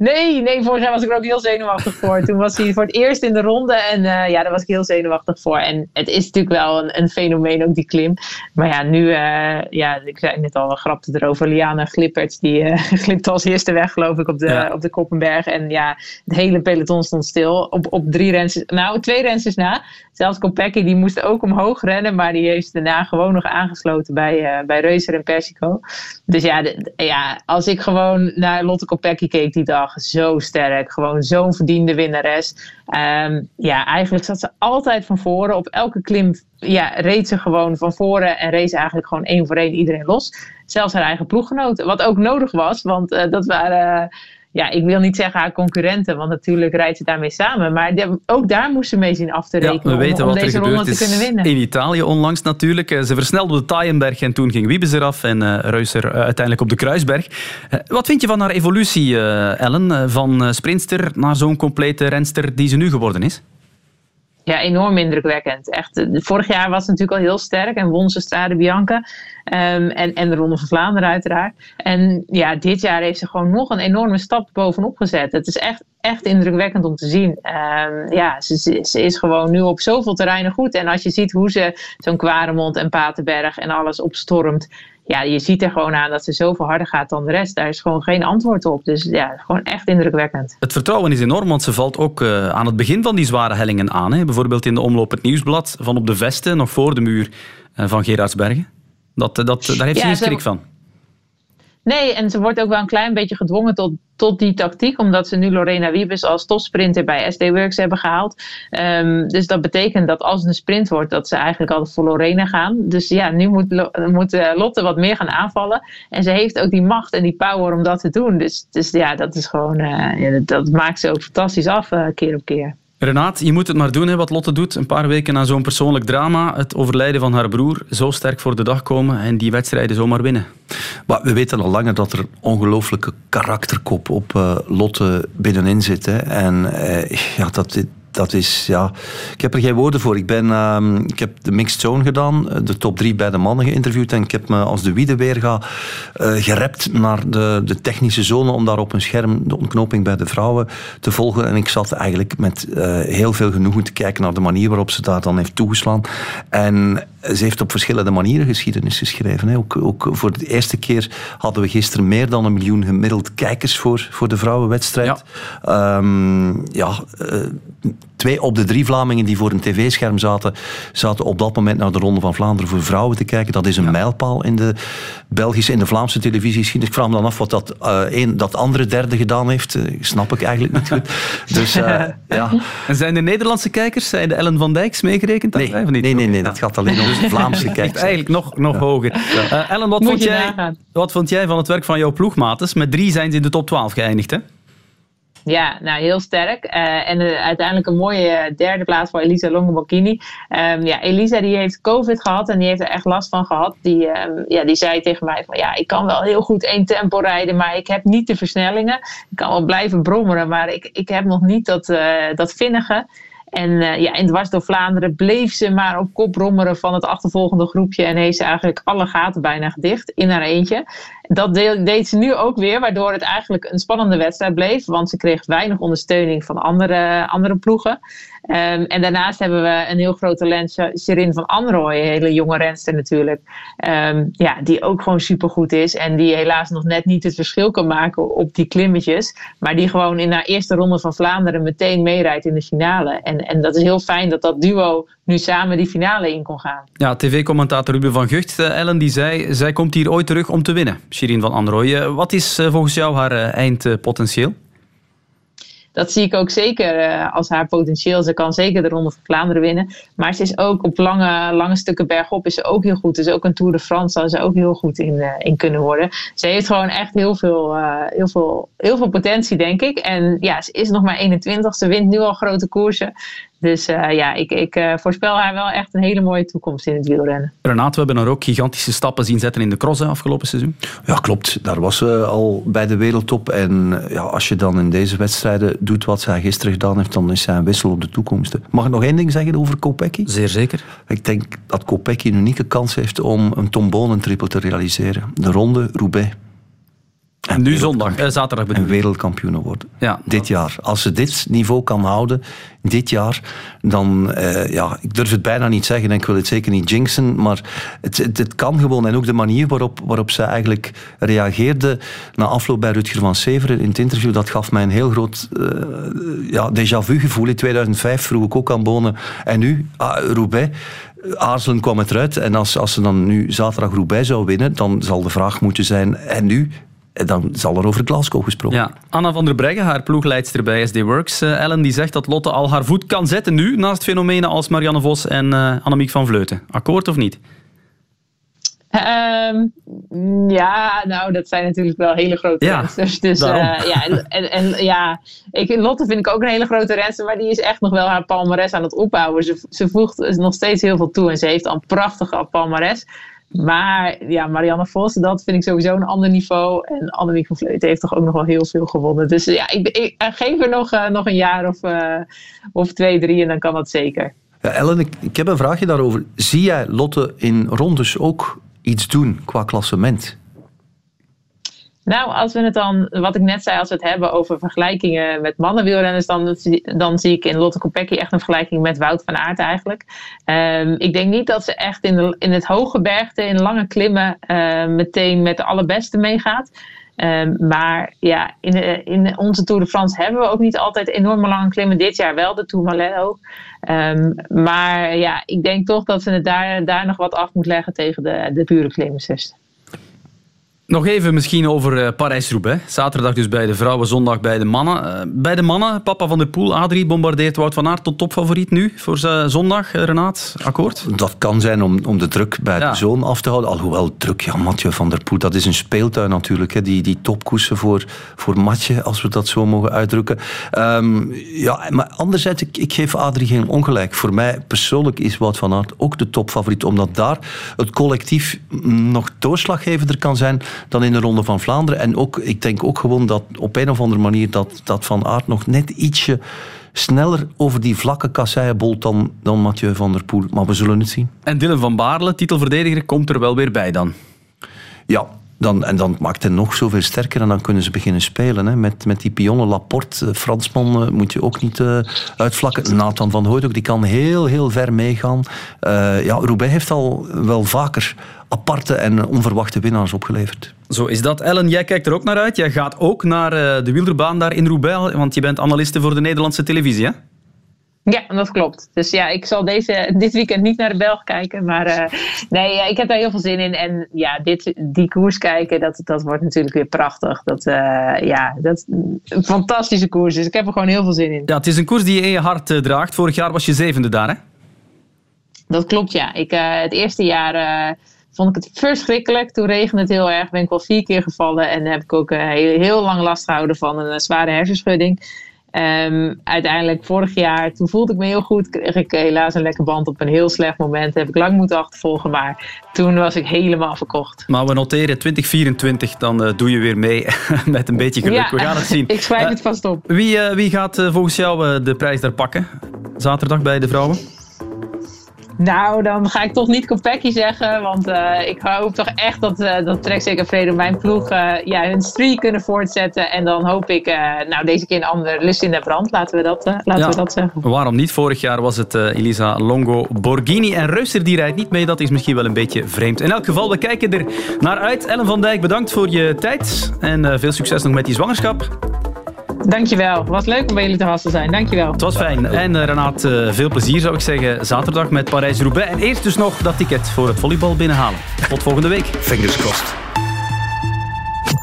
Nee, nee, vorig jaar was ik er ook heel zenuwachtig voor. Toen was hij voor het eerst in de ronde en uh, ja, daar was ik heel zenuwachtig voor. En het is natuurlijk wel een, een fenomeen, ook die klim. Maar ja, nu, uh, ja, ik zei net al, een grapte erover. Liana Glipperts, die uh, glipte als eerste weg, geloof ik, op de, ja. op de Koppenberg. En ja, het hele peloton stond stil. Op, op drie renses, nou, twee renses na. Zelfs Kopecky, die moest ook omhoog rennen, maar die heeft daarna gewoon nog aangesloten bij, bij Reuser en Persico. Dus ja, de, ja, als ik gewoon naar Lotte Kopecky keek die dag, zo sterk. Gewoon zo'n verdiende winnares. Um, ja, eigenlijk zat ze altijd van voren. Op elke klim ja, reed ze gewoon van voren en race eigenlijk gewoon één voor één iedereen los. Zelfs haar eigen ploeggenoten. Wat ook nodig was, want uh, dat waren... ja, ik wil niet zeggen haar concurrenten, want natuurlijk rijdt ze daarmee samen. Maar de, ook daar moest ze mee zien af te rekenen ja, we weten om, om wat deze er ronde gebeurd te kunnen winnen. In Italië onlangs natuurlijk. Ze versnelde de Taaienberg en toen ging Wiebes eraf en uh, Reusser uh, uiteindelijk op de Kruisberg. Uh, wat vind je van haar evolutie, Ellen? van sprintster naar zo'n complete renster die ze nu geworden is? Ja, enorm indrukwekkend. Echt, vorig jaar was ze natuurlijk al heel sterk en won ze Strade Bianca. Um, en, en de Ronde van Vlaanderen uiteraard. En ja, dit jaar heeft ze gewoon nog een enorme stap bovenop gezet. Het is echt, echt indrukwekkend om te zien. Um, ja, ze, ze, is gewoon nu op zoveel terreinen goed. En als je ziet hoe ze zo'n Kwaremond en Patenberg en alles opstormt. Ja, je ziet er gewoon aan dat ze zoveel harder gaat dan de rest. Daar is gewoon geen antwoord op. Dus ja, gewoon echt indrukwekkend. Het vertrouwen is enorm, want ze valt ook uh, aan het begin van die zware hellingen aan. Hè? Bijvoorbeeld in de omloop het nieuwsblad van op de Vesten, nog voor de muur uh, van Gerardsbergen. Dat, dat, daar heeft ze Ja, geen schrik van. Nee, en ze wordt ook wel een klein beetje gedwongen tot, tot die tactiek, omdat ze nu Lorena Wiebes als topsprinter bij SD Works hebben gehaald. Ehm, dus dat betekent dat als het een sprint wordt, dat ze eigenlijk altijd voor Lorena gaan. Dus ja, nu moet, moet eh, Lotte wat meer gaan aanvallen. En ze heeft ook die macht en die power om dat te doen. Dus, dus ja, dat is gewoon, eh, ja, dat, dat maakt ze ook fantastisch af, eh, keer op keer. Renaat, je moet het maar doen, hè, wat Lotte doet. Een paar weken na zo'n persoonlijk drama, het overlijden van haar broer, zo sterk voor de dag komen en die wedstrijden zomaar winnen. Maar we weten al langer dat er een ongelooflijke karakterkop op eh, Lotte binnenin zit. Hè. En eh, ja, dat, dat is... Ja, ik heb er geen woorden voor. Ik, ben, ehm, ik heb de mixed zone gedaan, eh, de top drie bij de mannen geïnterviewd en ik heb me als de Wiedeweerga eh gerept naar de, de technische zone om daar op een scherm de ontknoping bij de vrouwen te volgen. En ik zat eigenlijk met eh, heel veel genoegen te kijken naar de manier waarop ze daar dan heeft toegeslaan. En ze heeft op verschillende manieren geschiedenis geschreven. Hè. Ook, ook voor de eerste keer hadden we gisteren meer dan een miljoen gemiddeld kijkers voor, voor de vrouwenwedstrijd. Ja. ja, uh, twee op de drie Vlamingen die voor een tv-scherm zaten, zaten op dat moment naar de Ronde van Vlaanderen voor vrouwen te kijken. Dat is een ja. mijlpaal in de Belgische en de Vlaamse televisie. Ik vraag me dan af wat dat, uh, een, dat andere derde gedaan heeft. Uh, snap ik eigenlijk niet goed. Dus, ja. En zijn de Nederlandse kijkers, zijn de Ellen van Dijks meegerekend? Nee, nee, nee, nee, nee, dat gaat alleen om de Vlaamse kijkers. Eigenlijk nog, nog ja. hoger. Uh, Ellen, wat vond, jij, wat vond jij van het werk van jouw ploegmates? Met drie zijn ze in de top 12 geëindigd, hè? Ja, nou heel sterk. Uh, en uh, uiteindelijk een mooie derde plaats voor Elisa Longoborghini. Um, ja, Elisa die heeft COVID gehad en die heeft er echt last van gehad. Die, um, ja, die zei tegen mij van ja, ik kan wel heel goed één tempo rijden, maar ik heb niet de versnellingen. Ik kan wel blijven brommeren, maar ik, ik heb nog niet dat, uh, dat vinnige. En uh, ja, in dwars door Vlaanderen bleef ze maar op kop rommeren van het achtervolgende groepje. En heeft ze eigenlijk alle gaten bijna gedicht in haar eentje. Dat deed ze nu ook weer, waardoor het eigenlijk een spannende wedstrijd bleef. Want ze kreeg weinig ondersteuning van andere, andere ploegen. Ehm, en daarnaast hebben we een heel groot talent, Sherin van Anrooy, een hele jonge renster natuurlijk. Ehm, ja, die ook gewoon supergoed is. En die helaas nog net niet het verschil kan maken op die klimmetjes. Maar die gewoon in de eerste ronde van Vlaanderen meteen meerijdt in de finale. En, en dat is heel fijn dat dat duo nu samen die finale in kon gaan. Ja, tv-commentator Ruben van Gucht, uh, Ellen, die zei... zij komt hier ooit terug om te winnen, Shirin van Anrooy. Uh, wat is uh, volgens jou haar eindpotentieel? dat zie ik ook zeker als haar potentieel. Ze kan zeker de Ronde van Vlaanderen winnen. Maar ze is ook op lange, lange stukken bergop is ze ook heel goed. Dus ook een Tour de France zou ze ook heel goed in, in kunnen worden. Ze heeft gewoon echt heel veel, uh, heel, veel, heel veel potentie, denk ik. En ja, ze is nog maar 21. Ze wint nu al grote koersen. Dus uh, ja, ik, ik uh, voorspel haar wel echt een hele mooie toekomst in het wielrennen. Renate, we hebben er ook gigantische stappen zien zetten in de cross hè, afgelopen seizoen. Ja, klopt. Daar was ze al bij de wereldtop. En ja, als je dan in deze wedstrijden doet wat zij gisteren gedaan heeft, dan is zij een wissel op de toekomst. Mag ik nog één ding zeggen over Kopecky? Zeer zeker. Ik denk dat Kopecky een unieke kans heeft om een tombonentriple te realiseren. De ronde Roubaix. En nu zondag, eh, zaterdag bedoel En wereldkampioenen worden. Ja, dit jaar. Als ze dit niveau kan houden, dit jaar, dan, uh, ja, ik durf het bijna niet zeggen en ik wil het zeker niet jinxen, maar het, het, het, kan gewoon. En ook de manier waarop, waarop ze eigenlijk reageerde na afloop bij Rutger van Severen in het interview, dat gaf mij een heel groot uh, ja, déjà vu gevoel. In 2005 vroeg ik ook aan Bonen. En nu, ah, Roubaix, aarzelen kwam het eruit. En als, als ze dan nu zaterdag Roubaix zou winnen, dan zal de vraag moeten zijn, en nu? Dan zal er over Glasgow gesproken ja. Anna van der Breggen, haar ploegleidster bij SD Works, uh, Ellen, die zegt dat Lotte al haar voet kan zetten nu naast fenomenen als Marianne Vos en uh, Annemiek van Vleuten. Akkoord of niet? Um, ja, nou, dat zijn natuurlijk wel hele grote ja, rensters. Dus uh, ja, en, en, en, ja, ik, Lotte vind ik ook een hele grote renster, maar die is echt nog wel haar palmares aan het opbouwen. Ze, ze voegt nog steeds heel veel toe en ze heeft al een prachtige palmares. Maar ja, Marianne Vos, dat vind ik sowieso een ander niveau. En Annemiek van Vleuten heeft toch ook nog wel heel veel gewonnen. Dus ja, ik, ik geef er nog, uh, nog een jaar of, uh, of twee, drie en dan kan dat zeker. Ja, Ellen, ik, ik heb een vraagje daarover. Zie jij Lotte in rondes ook iets doen qua klassement? Nou, als we het dan, wat ik net zei, als we het hebben over vergelijkingen met mannenwielrenners, dan, dan zie ik in Lotte Kopecky echt een vergelijking met Wout van Aert eigenlijk. Um, ik denk niet dat ze echt in, de, in het hoge bergte, in lange klimmen, uh, meteen met de allerbeste meegaat. Um, maar ja, in, in onze Tour de France hebben we ook niet altijd enorme lange klimmen. Dit jaar wel, de Tourmalet ook. Um, maar ja, ik denk toch dat ze het daar, daar nog wat af moet leggen tegen de, de pure klimmers. Nog even misschien over uh, Parijs-Roubaix. Zaterdag dus bij de vrouwen, zondag bij de mannen. Uh, bij de mannen, papa van der Poel, Adrie, bombardeert Wout van Aert tot topfavoriet nu voor zondag. Renaat, akkoord? Dat kan zijn om, om de druk bij ja. de zoon af te houden. Alhoewel druk, ja, Mathieu van der Poel, dat is een speeltuin natuurlijk. Hè. Die, die topkoersen voor, voor Matje, als we dat zo mogen uitdrukken. Um, ja, maar anderzijds, ik, ik geef Adrie geen ongelijk. Voor mij persoonlijk is Wout van Aert ook de topfavoriet. Omdat daar het collectief nog doorslaggevender kan zijn dan in de Ronde van Vlaanderen. En ook, ik denk ook gewoon dat op een of andere manier dat, dat Van Aert nog net ietsje sneller over die vlakke kasseien bolt dan, dan Mathieu van der Poel. Maar we zullen het zien. En Dylan van Baarle, titelverdediger, komt er wel weer bij dan? Ja, dan, en dan maakt het nog zoveel sterker en dan kunnen ze beginnen spelen. Hè. Met, met die pionne Laporte, uh, Fransman, uh, moet je ook niet uh, uitvlakken. Nathan van Hooydonk, die kan heel, heel ver meegaan. ja, Roubaix heeft al wel vaker aparte en onverwachte winnaars opgeleverd. Zo is dat. Ellen, jij kijkt er ook naar uit. Jij gaat ook naar de wielerbaan daar in Roubaix, want je bent analiste voor de Nederlandse televisie, hè? Ja, dat klopt. Dus ja, ik zal deze, dit weekend niet naar de Belg kijken. Maar uh, nee, ik heb daar heel veel zin in. En ja, dit, die koers kijken, dat, dat wordt natuurlijk weer prachtig. Dat, uh, ja, dat een fantastische koers. Dus ik heb er gewoon heel veel zin in. Ja, het is een koers die je in je hart uh, draagt. Vorig jaar was je zevende daar, hè? Dat klopt, ja. Ik, het eerste jaar vond ik het verschrikkelijk. Toen regende het heel erg. Ben ik wel vier keer gevallen. En heb ik ook heel, heel lang last gehouden van een zware hersenschudding. Um, uiteindelijk vorig jaar, toen voelde ik me heel goed. Kreeg ik helaas een lekker band op een heel slecht moment. Heb ik lang moeten achtervolgen, maar toen was ik helemaal verkocht. Maar we noteren 2024, dan uh, doe je weer mee met een beetje geluk. Ja, we gaan het zien. ik schrijf uh, het vast op. Wie, uh, wie gaat volgens jou de prijs daar pakken? Zaterdag bij de vrouwen? Nou, dan ga ik toch niet Kopecky zeggen. Want uh, ik hoop toch echt dat, uh, dat Trek Zeker mijn ploeg uh, ja, hun streak kunnen voortzetten. En dan hoop ik nou, deze keer een ander lust in de brand. Laten we dat, laten ja, we dat zeggen. Waarom niet? Vorig jaar was het Elisa Longo Borghini. En Reuster die rijdt niet mee. Dat is misschien wel een beetje vreemd. In elk geval, we kijken er naar uit. Ellen van Dijk, bedankt voor je tijd. En veel succes nog met die zwangerschap. Dankjewel. Wat leuk om bij jullie te gast te zijn. Dankjewel. Het was fijn. En uh, Renaat, uh, veel plezier zou ik zeggen zaterdag met Parijs-Roubaix. En eerst dus nog dat ticket voor het volleybal binnenhalen. Tot volgende week. Fingers crossed.